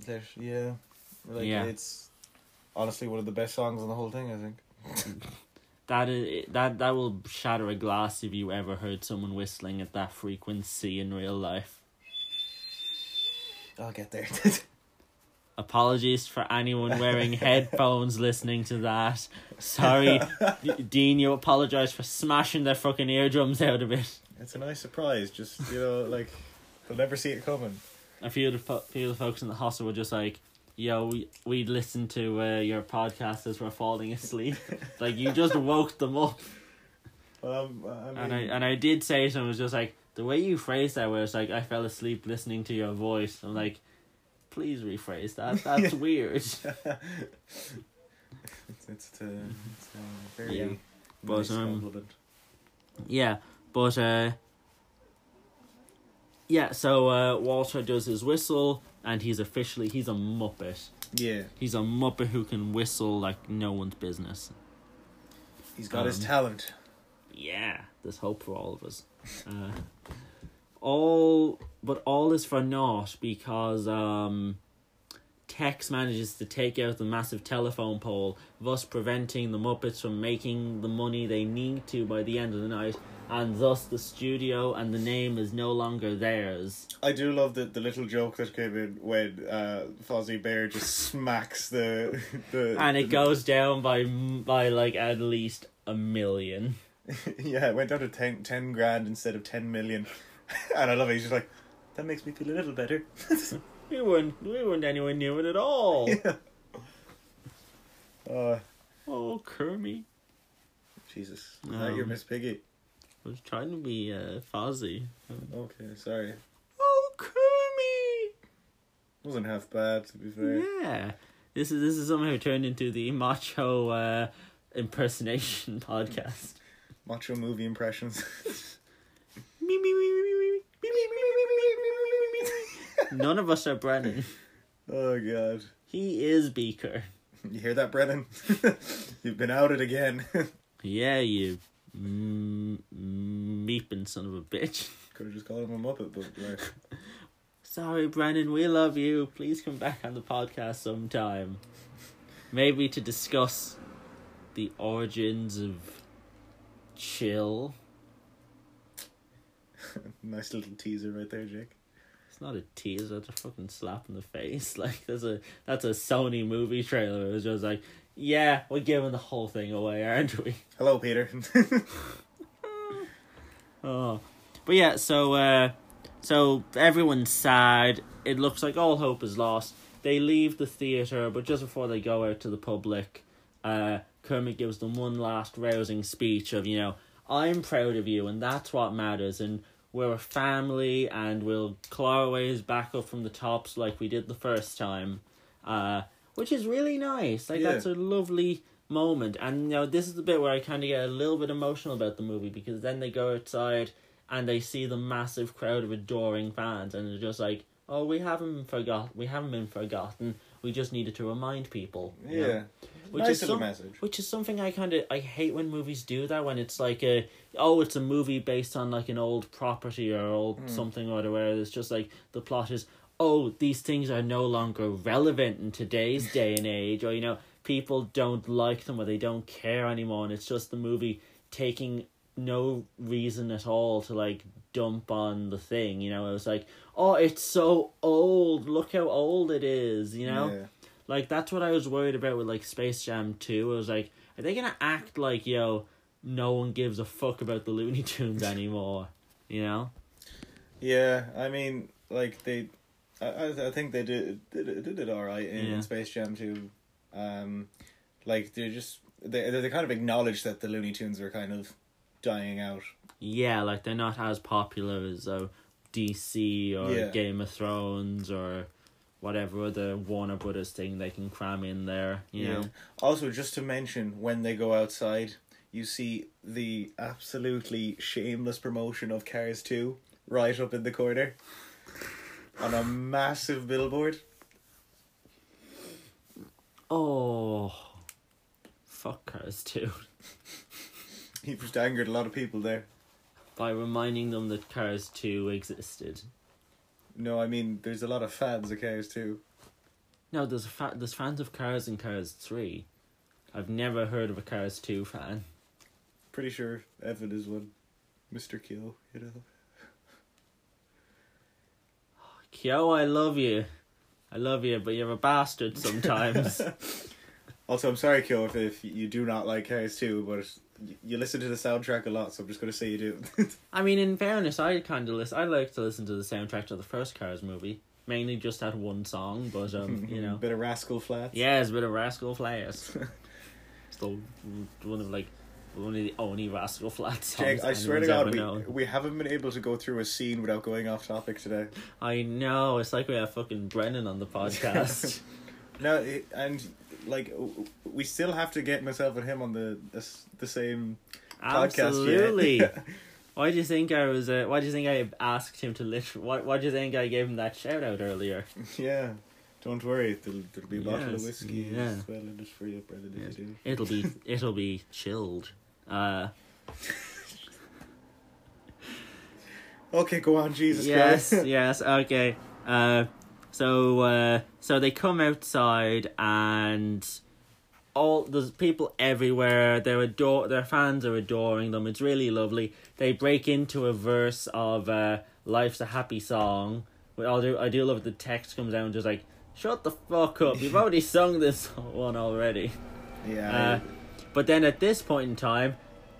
There's, yeah, like Yeah. it's honestly one of the best songs on the whole thing. I think. That is that that will shatter a glass if you ever heard someone whistling at that frequency in real life. I'll get there. Apologies for anyone wearing headphones listening to that. Sorry, Dean. You apologize for smashing their fucking eardrums out of it. it's a nice surprise. Just you know, like they'll never see it coming. A few of the fo- few of the folks in the hostel were just like, "Yo, we we listened to uh, your podcast as we're falling asleep. like you just woke them up." Um, I mean, And I and I did say to him, it was just like the way you phrased that, was like I fell asleep listening to your voice. I'm like, please rephrase that. That's weird. it's it's, uh, it's uh, very Yeah. But, nice um, compliment. Yeah, but uh, yeah. So uh, Walter does his whistle, and he's officially he's a muppet. Yeah, He's a muppet who can whistle like no one's business. he's got his um, talent. Yeah, there's hope for all of us. Uh, all, but all is for naught because um, Tex manages to take out the massive telephone pole, thus preventing the Muppets from making the money they need to by the end of the night, and thus the studio and the name is no longer theirs. I do love the the little joke that came in when uh, Fozzie Bear just smacks the the And it the- goes down by by like at least a million. yeah, it went down to 10, 10 grand instead of ten million, and I love it. He's just like, that makes me feel a little better. We weren't we weren't anywhere near it at all. yeah. Uh, Oh, Kermit. Jesus, is that your Um, Miss Piggy? I was trying to be uh, Fozzie. Okay, sorry, Oh, Kermit! wasn't half bad to be fair. Yeah, this is this is somehow turned into the macho uh, impersonation podcast. Macho movie impressions. Me, me, me, me, me, me, me, me, me, me, me, me, me, me, me. None of us are Brennan. oh God, He is Beaker. you hear that, Brennan? You've been outed again. Yeah, you mm, meeping son of a bitch. Could have just called him a muppet, but right. Sorry, Brennan, we love you. Please come back on the podcast sometime. Maybe to discuss the origins of chill. nice little teaser right there, Jake. It's not a teaser, it's a fucking slap in the face. Like there's a that's a Sony movie trailer. It was just like, yeah, we're giving the whole thing away, aren't we? Hello, Peter. Oh, but yeah. So, uh, so everyone's sad. It looks like all hope is lost. They leave the theater, but just before they go out to the public, uh, Kermit gives them one last rousing speech of, you know, I'm proud of you, and that's what matters, and we're a family, and we'll claw our ways back up from the tops like we did the first time, uh, which is really nice. Like Yeah. that's a lovely moment, and you know, this is the bit where I kind of get a little bit emotional about the movie because then they go outside and they see the massive crowd of adoring fans, and they're just like, "Oh, we haven't forgot, we haven't been forgotten. We just needed to remind people." you know? yeah. Which nice is some- message. Which is something I kind of I hate when movies do that when it's like a oh it's a movie based on like an old property or old Hmm. something or other where it's just like the plot is oh these things are no longer relevant in today's day and age or you know people don't like them or they don't care anymore and it's just the movie taking no reason at all to like dump on the thing you know it was like oh it's so old look how old it is you know Yeah. like that's what I was worried about with like Space Jam 2. I was like, are they gonna act like yo, no one gives a fuck about the Looney Tunes anymore? You know? Yeah, I mean, like they, I I, think they did did it, did it all right in, Yeah. Space Jam too. Um, like they're just they they kind of acknowledge that the Looney Tunes were kind of dying out. Yeah, like they're not as popular as uh, DC or Yeah. Game of Thrones or whatever other Warner Brothers thing they can cram in there. You know? Also, just to mention, when they go outside, you see the absolutely shameless promotion of Cars Two right up in the corner on a massive billboard. Oh, fuck Cars too. You've just angered a lot of people there. by reminding them that Cars 2 existed. No, I mean, there's a lot of fans of Cars 2. No, there's a fa- there's fans of Cars and Cars 3. I've never heard of a Cars 2 fan. Pretty sure Evan is one. Mr. Kill, you know. Kyo, I love you. I love you, but you're a bastard sometimes. Also, I'm sorry, Kyo, if, if you do not like Cars 2, but you listen to the soundtrack a lot, so I'm just gonna say you do. I mean, in fairness, I kind of listen. I like to listen to the soundtrack to the first Cars movie, mainly just that one song. But um, you know, bit of Rascal Flatts. yeah, it's a bit of Rascal Flatts. Still one of like one of the only Rascal Flatts songs. Jake, I swear to God, we, known. we haven't been able to go through a scene without going off topic today. I know it's like we have fucking Brennan on the podcast. No, and like we still have to get myself and him on the the, same podcast. Absolutely. Why do you think I was? Uh, why do you think I asked him to literally? Why? Why do you think I gave him that shout out earlier? yeah. Don't worry, there'll, there'll be a bottle of whiskey yeah. as well in it for you, brother. Yes. It'll be. it'll be chilled. Uh, Okay, go on, Jesus yes. Christ. yes. Okay. Uh, so uh, so they come outside and all there's people everywhere. They're adore their fans are adoring them. It's really lovely. They break into a verse of uh, "Life's a Happy Song." I do I do love the text comes out and just like, "Shut the fuck up! You've already sung this one already." yeah. Uh, but then at this point in time,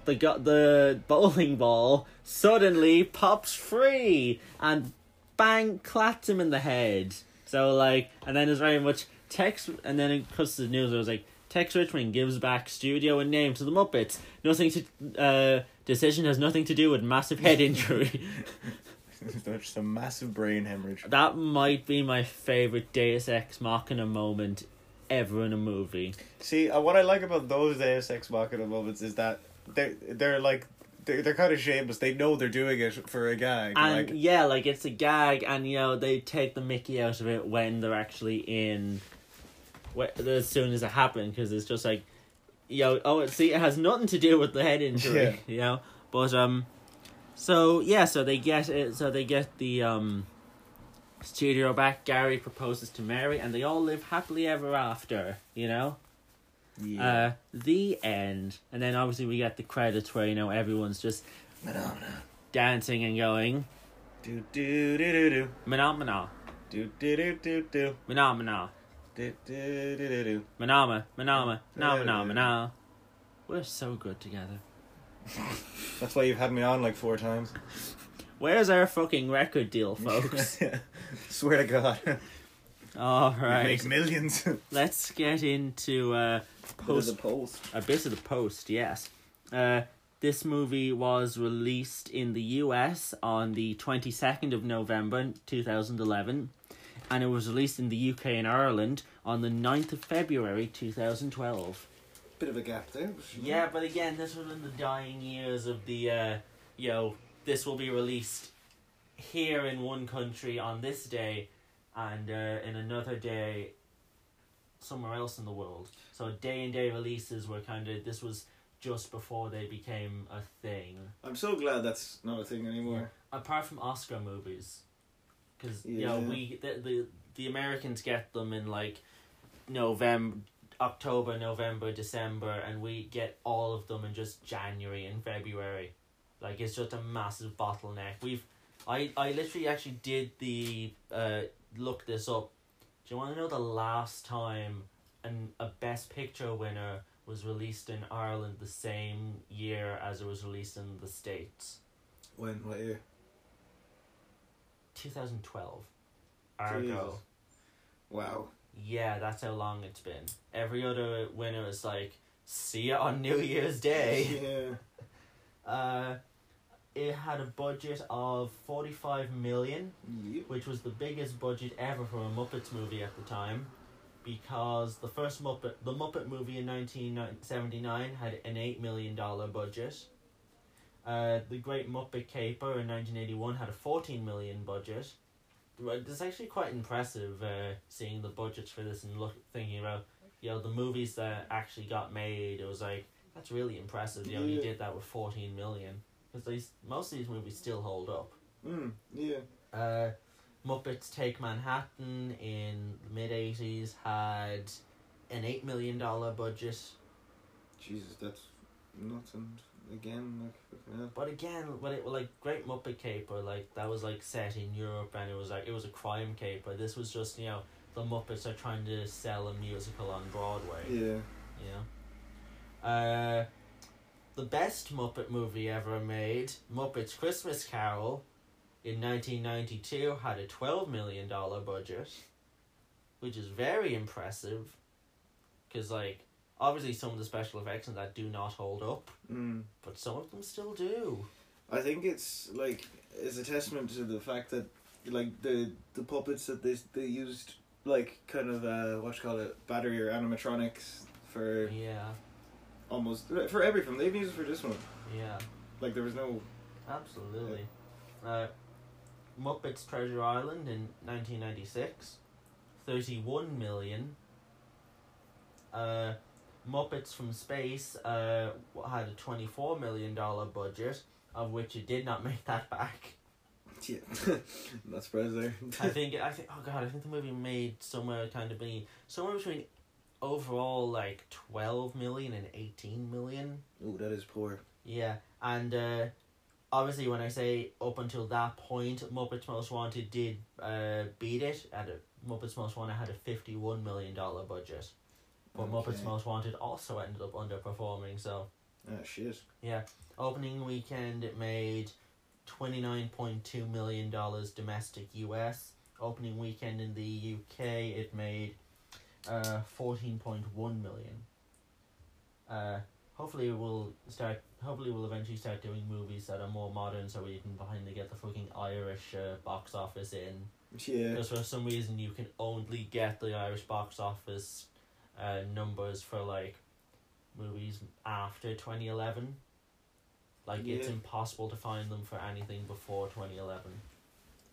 the got the bowling ball suddenly pops free and bang claps him in the head. So like, and then it's very much Tex, and then it cuts to the news. It was like Tex Richman gives back studio and name to the Muppets. Nothing to uh decision has nothing to do with massive head injury. Just a massive brain hemorrhage. that might be my favorite Deus Ex Machina moment ever in a movie. See, uh, what I like about those Deus Ex Machina moments is that they're they're like they're, they're kind of shameless. They know they're doing it for a gag. and like yeah, like it's a gag, and you know they take the Mickey out of it when they're actually in, wh- as soon as it happened, because it's just like, you know, oh, see, it has nothing to do with the head injury, Yeah. you know. But um, so yeah, so they get it, so they get the um, studio back. Gary proposes to Mary, and they all live happily ever after, you know. yeah. Uh, the end, and then obviously we get the credits where you know everyone's just dancing and going, do do do do do Phenomena. do do do do do Phenomena. do do do do do. Manama, Manama, Manama, Manama. We're so good together. That's why you've had me on like four times. Where's our fucking record deal, folks? Swear to God, All right. make millions. let's get into uh, post post. a bit of the post. Yes, uh, this movie was released in the U.S. on the twenty second of November, two thousand eleven, and it was released in the U.K. and Ireland on the 9th of February, two thousand twelve. Bit of a gap there. Yeah, but again, this was in the dying years of the, uh, you know, this will be released here in one country on this day, and uh, in another day somewhere else in the world. So day and day releases were kind of this was just before they became a thing. I'm so glad that's not a thing anymore. Apart from Oscar movies, because you know we the, the the Americans get them in like November, October, November, December, and we get all of them in just January and February. Like it's just a massive bottleneck. We've, I I literally actually did the uh look this up. Do you want to know the last time an a Best Picture winner was released in Ireland the same year as it was released in the States? When? What year? 2012. Argo. Jesus. Wow. Yeah, that's how long it's been. Every other winner is like, see you on New Year's Day. yeah. uh, it had a budget of 45 million, Yep. which was the biggest budget ever for a Muppets movie at the time. Because the first Muppet, the Muppet movie in 1979 had an $8 million budget. Uh, the Great Muppet Caper in 1981 had a 14 million budget. Right, It's actually quite impressive uh, seeing the budgets for this and look thinking about you know the movies that actually got made. It was like That's really impressive. You know, Yeah. did that with fourteen million. Because these most of these movies still hold up. Mm, yeah. Uh, Muppets Take Manhattan in the mid eighties had an eight million dollar budget. Jesus, that's. And again, like, hell. But again, but it like Great Muppet Caper, like that was like set in Europe and it was like it was a crime caper. This was just you know the Muppets are trying to sell a musical on Broadway. yeah. You know, uh, the best Muppet movie ever made, Muppets Christmas Carol, in nineteen ninety two, had a twelve million dollar budget, which is very impressive. Cause like obviously some of the special effects in that do not hold up, Mm. but some of them still do. I think it's like it's a testament to the fact that like the the puppets that they they used like kind of uh what you call it battery or animatronics for Yeah, almost for everything they've used it for this one yeah. like there was no Absolutely. Uh, Muppets Treasure Island in 1996, 31 million. Uh, Muppets from Space uh, had a $24 million budget, of which it did not make that back. yeah not surprised there I think, I think, oh god, I think the movie made somewhere kind of be somewhere between overall like 12 million and 18 million. oh that is poor Yeah, and uh, obviously when I say up until that point, Muppets Most Wanted did uh, beat it. At a, Muppets Most Wanted had a fifty-one million dollar budget, but Muppets Most Wanted also ended up underperforming. So ah shit Yeah. opening weekend it made twenty-nine point two million dollars domestic U.S. Opening weekend in the U.K. it made uh fourteen point one million. Uh, hopefully we'll start. Hopefully we'll eventually start doing movies that are more modern, so we can finally get the fucking Irish uh, box office in. yeah Because for some reason you can only get the Irish box office uh, numbers for like movies after twenty eleven. Like it's impossible to find them for anything before twenty eleven.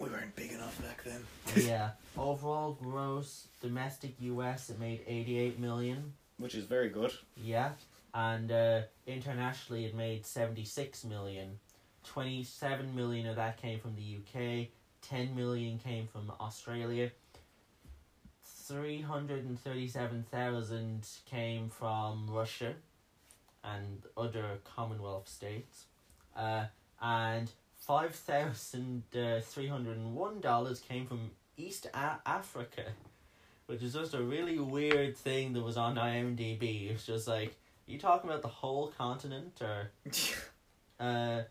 We weren't big enough back then yeah. Overall gross domestic US it made eighty eight million. which is very good Yeah. And uh, internationally it made seventy six million. Twenty seven million of that came from the UK. Ten million came from Australia. Three hundred and thirty seven thousand came from Russia and other Commonwealth states. Uh, and five thousand three hundred and one dollars came from East A- Africa, which is just a really weird thing that was on IMDb. It's just like you talking about the whole continent or uh,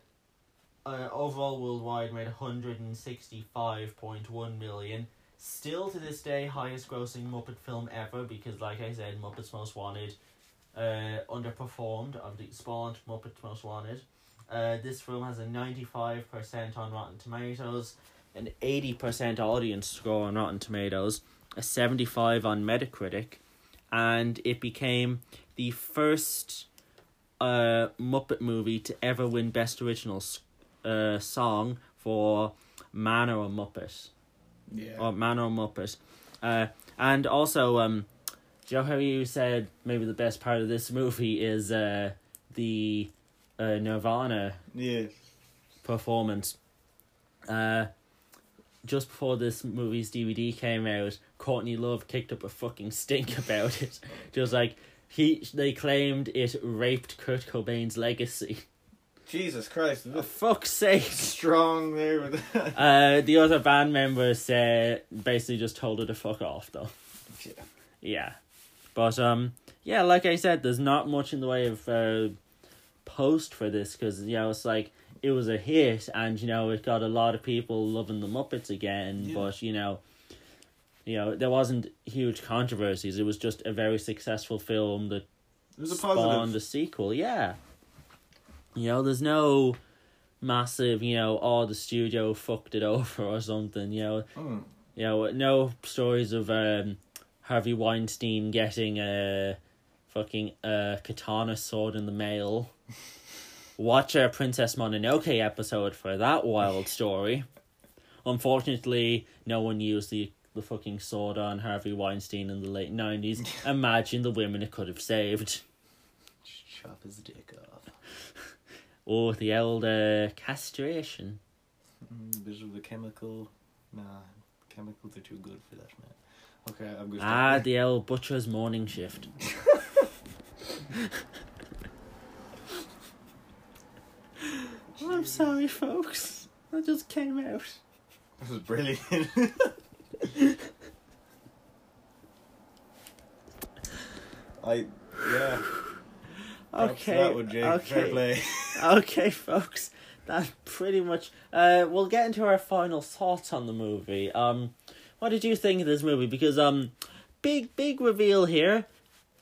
uh overall worldwide made hundred and sixty five point one million. Still to this day, highest grossing Muppet film ever because, like I said, Muppets Most Wanted uh, underperformed of the spawned Muppets Most Wanted. Uh, this film has a 95% on Rotten Tomatoes, an 80% audience score on Rotten Tomatoes, a 75 on Metacritic, and it became the first uh, Muppet movie to ever win Best Original uh, Song for Man or Muppet yeah or Man or Muppet. Uh, and also, um, Joe, how you said maybe the best part of this movie is uh, the uh, Nirvana yeah performance. Uh, just before this movie's DVD came out, Courtney Love kicked up a fucking stink about it. Just like he, they claimed it raped Kurt Cobain's legacy. Jesus Christ For fuck's sake! strong there with that Uh, the other band members uh, basically just told her to fuck off, though. Yeah. Yeah, but um, yeah, like I said, there's not much in the way of uh, post for this because you know it's like it was a hit and you know it got a lot of people loving the Muppets again, Yeah. but you know. You know, there wasn't huge controversies. It was just a very successful film that it was a spawned positive a sequel. Yeah. You know, there's no massive, you know, oh the studio fucked it over or something. You know, Mm. you know, no stories of um Harvey Weinstein getting a fucking uh katana sword in the mail. Watch a Princess Mononoke episode for that wild story. Unfortunately, no one used the the fucking sword on Harvey Weinstein in the late nineties. Imagine the women it could have saved. chop his dick off. Or the old uh, castration. Mm, bit of the chemical. Nah, chemicals are too good for that, man. Okay, I'm good. Ah, the old butcher's morning shift. I'm sorry, folks. That just came out. This was brilliant. I yeah. Okay. one, okay. okay, folks. That's pretty much. Uh, we'll get into our final thoughts on the movie. Um, what did you think of this movie? Because um, big big reveal here.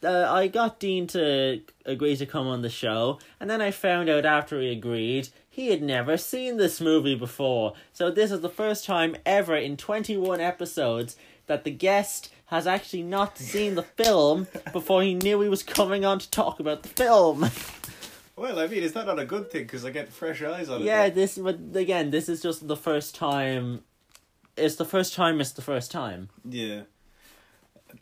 Uh, I got Dean to agree to come on the show, and then I found out after he agreed he had never seen this movie before. So this is the first time ever in twenty one episodes that the guest has actually not seen the film before he knew he was coming on to talk about the film. Well, I mean, is that not a good thing? Because I get fresh eyes on it. Yeah, this but again, this is just the first time. It's the first time. It's the first time. Yeah.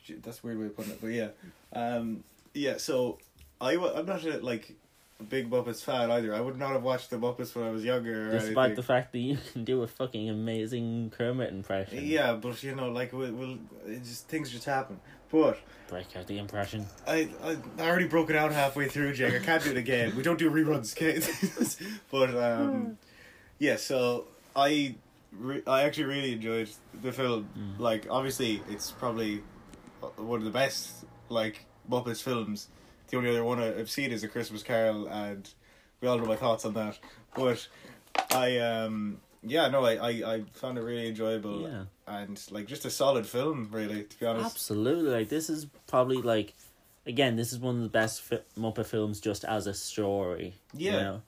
Gee, That's a weird way of putting it, but yeah. Um, yeah, so I, wa- I'm not a, like, a big Muppets fan either. I would not have watched the Muppets when I was younger. Despite anything. the fact that you can do a fucking amazing Kermit impression. Yeah, but you know, like, we'll, we'll it just things just happen. But Break out the impression. I, I I already broke it out halfway through, Jake. I can't do it again. We don't do reruns, okay? but um, yeah. So I re- I actually really enjoyed the film. Mm. Like, obviously, it's probably one of the best like Muppets films. The only other one I've seen is A Christmas Carol, and we all know my thoughts on that. But I um yeah no I I, I found it really enjoyable Yeah. and like just a solid film really to be honest. Absolutely. Like this is probably like, again, this is one of the best fi- Muppet films just as a story. you Yeah. know?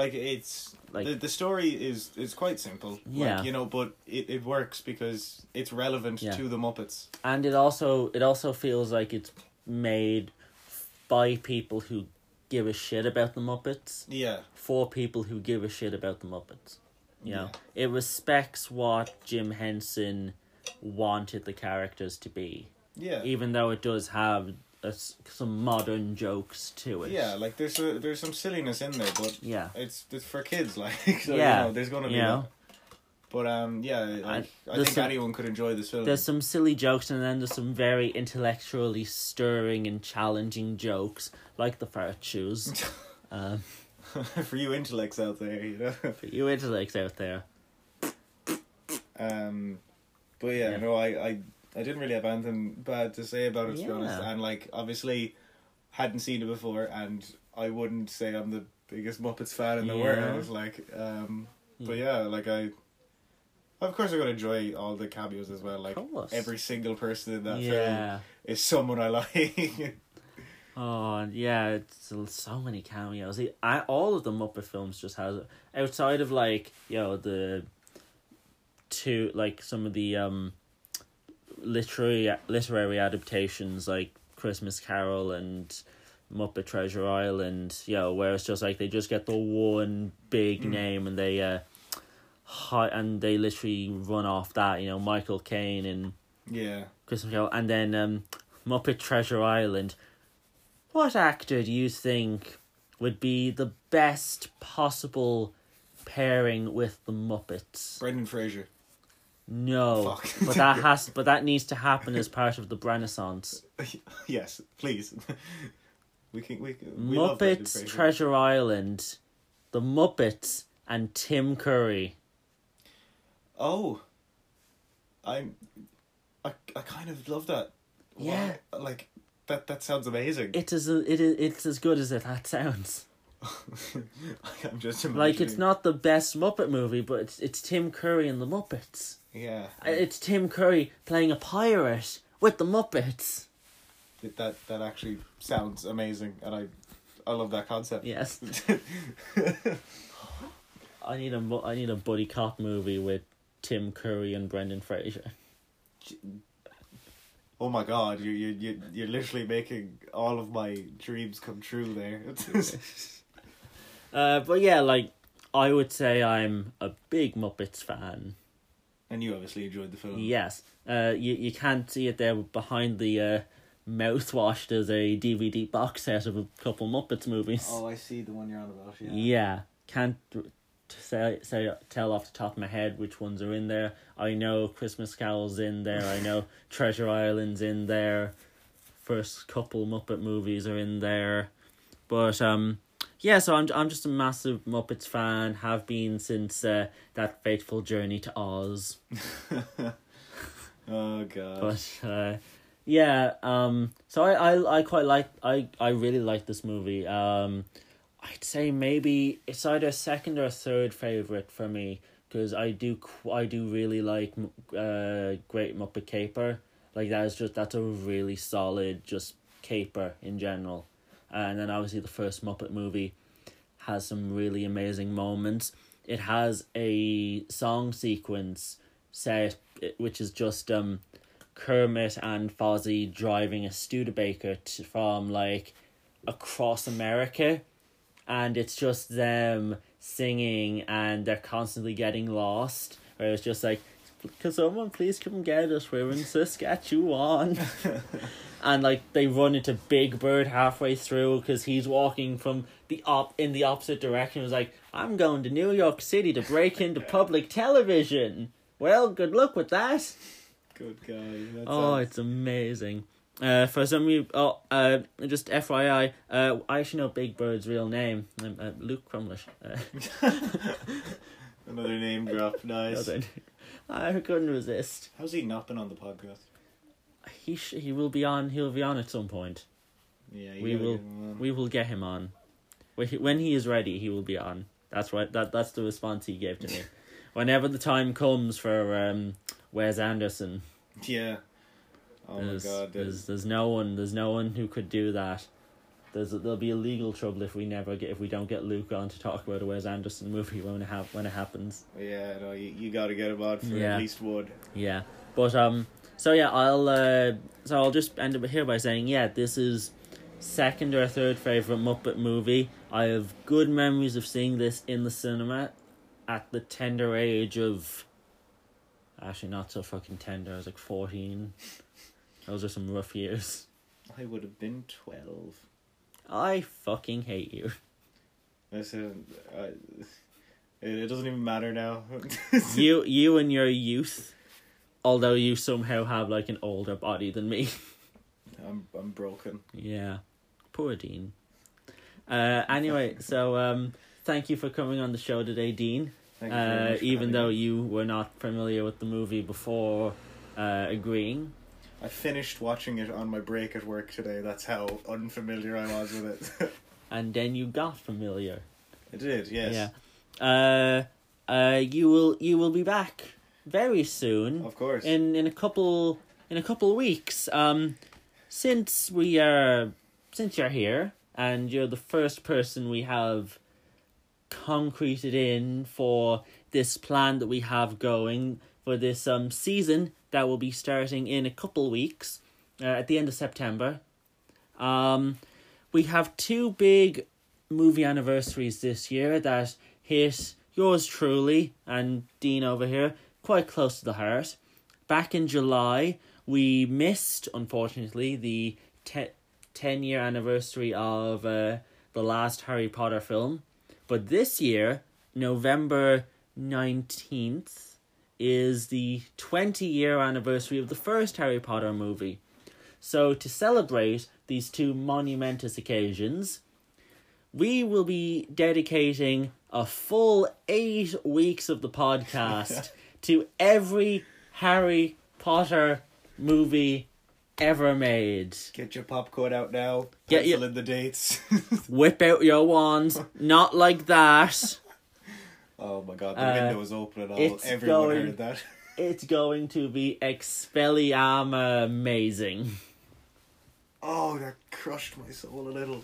Like it's Like- the the story is is quite simple. Yeah. Like, you know, but it, it works because it's relevant Yeah. to the Muppets. and it also it also feels like it's made by people who give a shit about the Muppets. Yeah. for people who give a shit about the Muppets. You know, it respects what Jim Henson wanted the characters to be, Yeah. even though it does have a some modern jokes to it. Yeah, like there's a, there's some silliness in there, but yeah, it's it's for kids like so Yeah, you know, there's gonna be you know. But um yeah, like, I, there's think some- anyone could enjoy this film. there's some silly jokes, and then there's some very intellectually stirring and challenging jokes, like the fart shoes. um, for you intellects out there, you know. for you intellects out there, Um, but yeah, Yeah. no, I, I, I didn't really have anything bad to say about it to be honest. Yeah. And like, obviously, hadn't seen it before, and I wouldn't say I'm the biggest Muppets fan in the Yeah. world. Like, um, but yeah, like I, of course, I'm gonna enjoy all the cameos as well. Like course. every single person in that film yeah. is someone I like. Oh yeah, it's so many cameos. I, all of the Muppet films just has outside of like you know the two like some of the um literary literary adaptations like Christmas Carol and Muppet Treasure Island. You know where it's just like they just get the one big Mm. name and they uh hi- and they literally run off that. You know Michael Caine and yeah, Christmas Carol, and then um, Muppet Treasure Island. What actor do you think would be the best possible pairing with the Muppets? Brendan Fraser. No, Fuck. but that has, but that needs to happen as part of the Renaissance. yes, please. we can we we Muppets. Treasure Island, the Muppets, and Tim Curry. Oh, I'm. I I kind of love that. Yeah. Wow, like that. That sounds amazing. It is, a, it is, it's as good as it that sounds. I'm just imagining. Like it's not the best Muppet movie, but it's it's Tim Curry and the Muppets. Yeah. It's Tim Curry playing a pirate with the Muppets. that that actually sounds amazing, and I I love that concept. Yes, I need a I need a buddy cop movie with Tim Curry and Brendan Fraser. oh my god, you you you you're literally making all of my dreams come true there. Uh, but yeah, like I would say, I'm a big Muppets fan. And you obviously enjoyed the film. Yes, uh, you you can't see it there behind the uh, mouthwashed as a DVD box set of a couple Muppets movies. Oh, I see the one you're on about. Yeah. Yeah, can't r- t- say, say tell off the top of my head which ones are in there. I know Christmas Carol's in there. I know Treasure Island's in there. First couple Muppet movies are in there, but um, yeah. So I'm I'm just a massive Muppets fan. Have been since uh, that fateful journey to Oz. oh god. But uh, yeah, um, so I, I I quite like I I really like this movie. Um, I'd say maybe it's either second or third favorite for me because I do qu- I do really like uh Great Muppet Caper. Like that is just that's a really solid just caper in general, and then obviously the first Muppet movie has some really amazing moments. It has a song sequence set which is just um Kermit and Fozzie driving a Studebaker to, from like across America, and it's just them singing and they're constantly getting lost. Where it's just like, can someone please come get us? We're in Saskatchewan. and like they run into Big Bird halfway through because he's walking from the op in the opposite direction. It's like I'm going to New York City to break into public television. Well, good luck with that. Good guy. Oh, uh, it's amazing. Uh, for some of you, oh, uh, just FYI, uh, I actually know Big Bird's real name. Um, uh, Luke Crumlish. Uh, another name drop. Nice. I couldn't resist. How's he not been on the podcast? He sh- he will be on. He'll be on at some point. Yeah, We will- get him on. We will get him on. When he, when he is ready, he will be on. That's right. That that's the response he gave to me. Whenever the time comes for um, Wes Anderson, Yeah. Oh my god. there's There's... there's no one there's no one who could do that. There's there'll be a legal trouble if we never get if we don't get Luke on to talk about a Wes Anderson movie when it ha- when it happens. Yeah, no, you, you gotta get him on for Yeah. at least one. Yeah, but um, so yeah, I'll uh, so I'll just end up here by saying yeah, this is second or third favorite Muppet movie. I have good memories of seeing this in the cinema at the tender age of. Actually, not so fucking tender. I was like fourteen. Those are some rough years. I would have been 12. I fucking hate you. Listen, I, it, it doesn't even matter now. you you and your youth, although you somehow have like an older body than me. I'm I'm broken. Yeah, poor Dean. Uh, anyway, so um, thank you for coming on the show today, Dean. Thank you Uh, even though me. you were not familiar with the movie before uh, agreeing, I finished watching it on my break at work today. That's how unfamiliar I was with it. and then you got familiar. I did, yes. Yeah. Uh, uh, you will you will be back very soon. Of course. in in a couple in a couple of weeks. Um, since we are since you're here and you're the first person we have concreted in for this plan that we have going for this um season that will be starting in a couple weeks uh, at the end of September. Um, we have two big movie anniversaries this year that hit yours truly and Dean over here quite close to the heart. Back in July, we missed, unfortunately, the te- 10 year anniversary of uh, the last Harry Potter film. But this year, November 19th, is the 20 year anniversary of the first Harry Potter movie. So, to celebrate these two monumentous occasions, we will be dedicating a full eight weeks of the podcast to every Harry Potter movie ever made. Get your popcorn out now. Pencil yeah. in the dates. Whip out your wands, not like that. Oh my god, the Uh, window was open and all. Everyone going- heard that. It's going to be Expelliarmus amazing. Oh, that crushed my soul a little.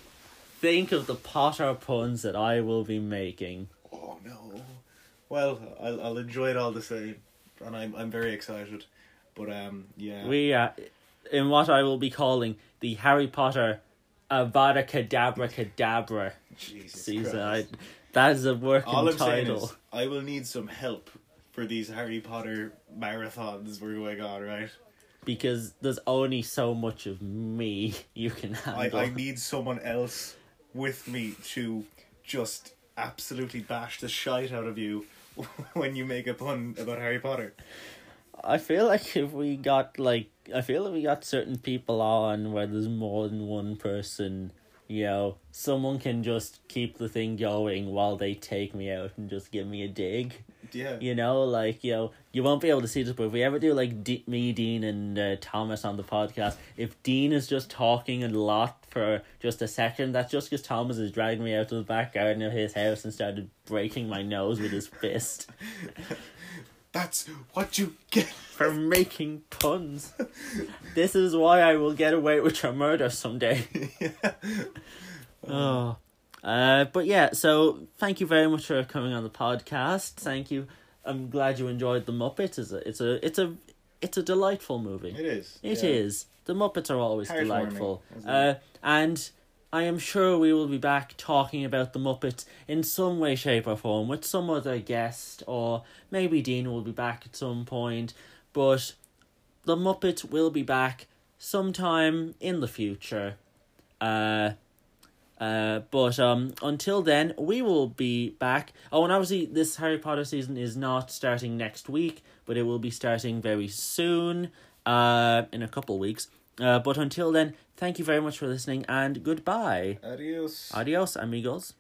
Think of the Potter puns that I will be making. Oh no. Well, I'll I'll enjoy it all the same, and I'm I'm very excited. But um, yeah. We are in what I will be calling the Harry Potter Avada Kedavra Kedavra Jesus season. I, that is a working All I'm saying title. is, I will need some help for these Harry Potter marathons we're going on, right? because there's only so much of me you can I, handle. I need someone else with me to just absolutely bash the shite out of you when you make a pun about Harry Potter. I feel like if we got like I feel like we got certain people on where there's more than one person, you know, someone can just keep the thing going while they take me out and just give me a dig. Yeah. You know, like you know, you won't be able to see this, but if we ever do like D- me, Dean, and uh, Thomas on the podcast, if Dean is just talking a lot for just a second, that's just because Thomas has dragged me out to the back garden of his house and started breaking my nose with his fist That's what you get. for making puns. this is why I will get away with your murder someday. Oh. Uh, but yeah, so thank you very much for coming on the podcast. Thank you. I'm glad you enjoyed the Muppets. It's a, it's a, it's a, it's a delightful movie. It is. It yeah. is. The Muppets are always delightful. isn't Uh, and I am sure we will be back talking about the Muppets in some way, shape, or form with some other guest, or maybe Dean will be back at some point. But the Muppets will be back sometime in the future. Uh, uh, but um, until then, we will be back. Oh, and obviously, this Harry Potter season is not starting next week, but it will be starting very soon, uh, in a couple weeks. Uh, but until then, thank you very much for listening, and goodbye. Adios. Adios, amigos.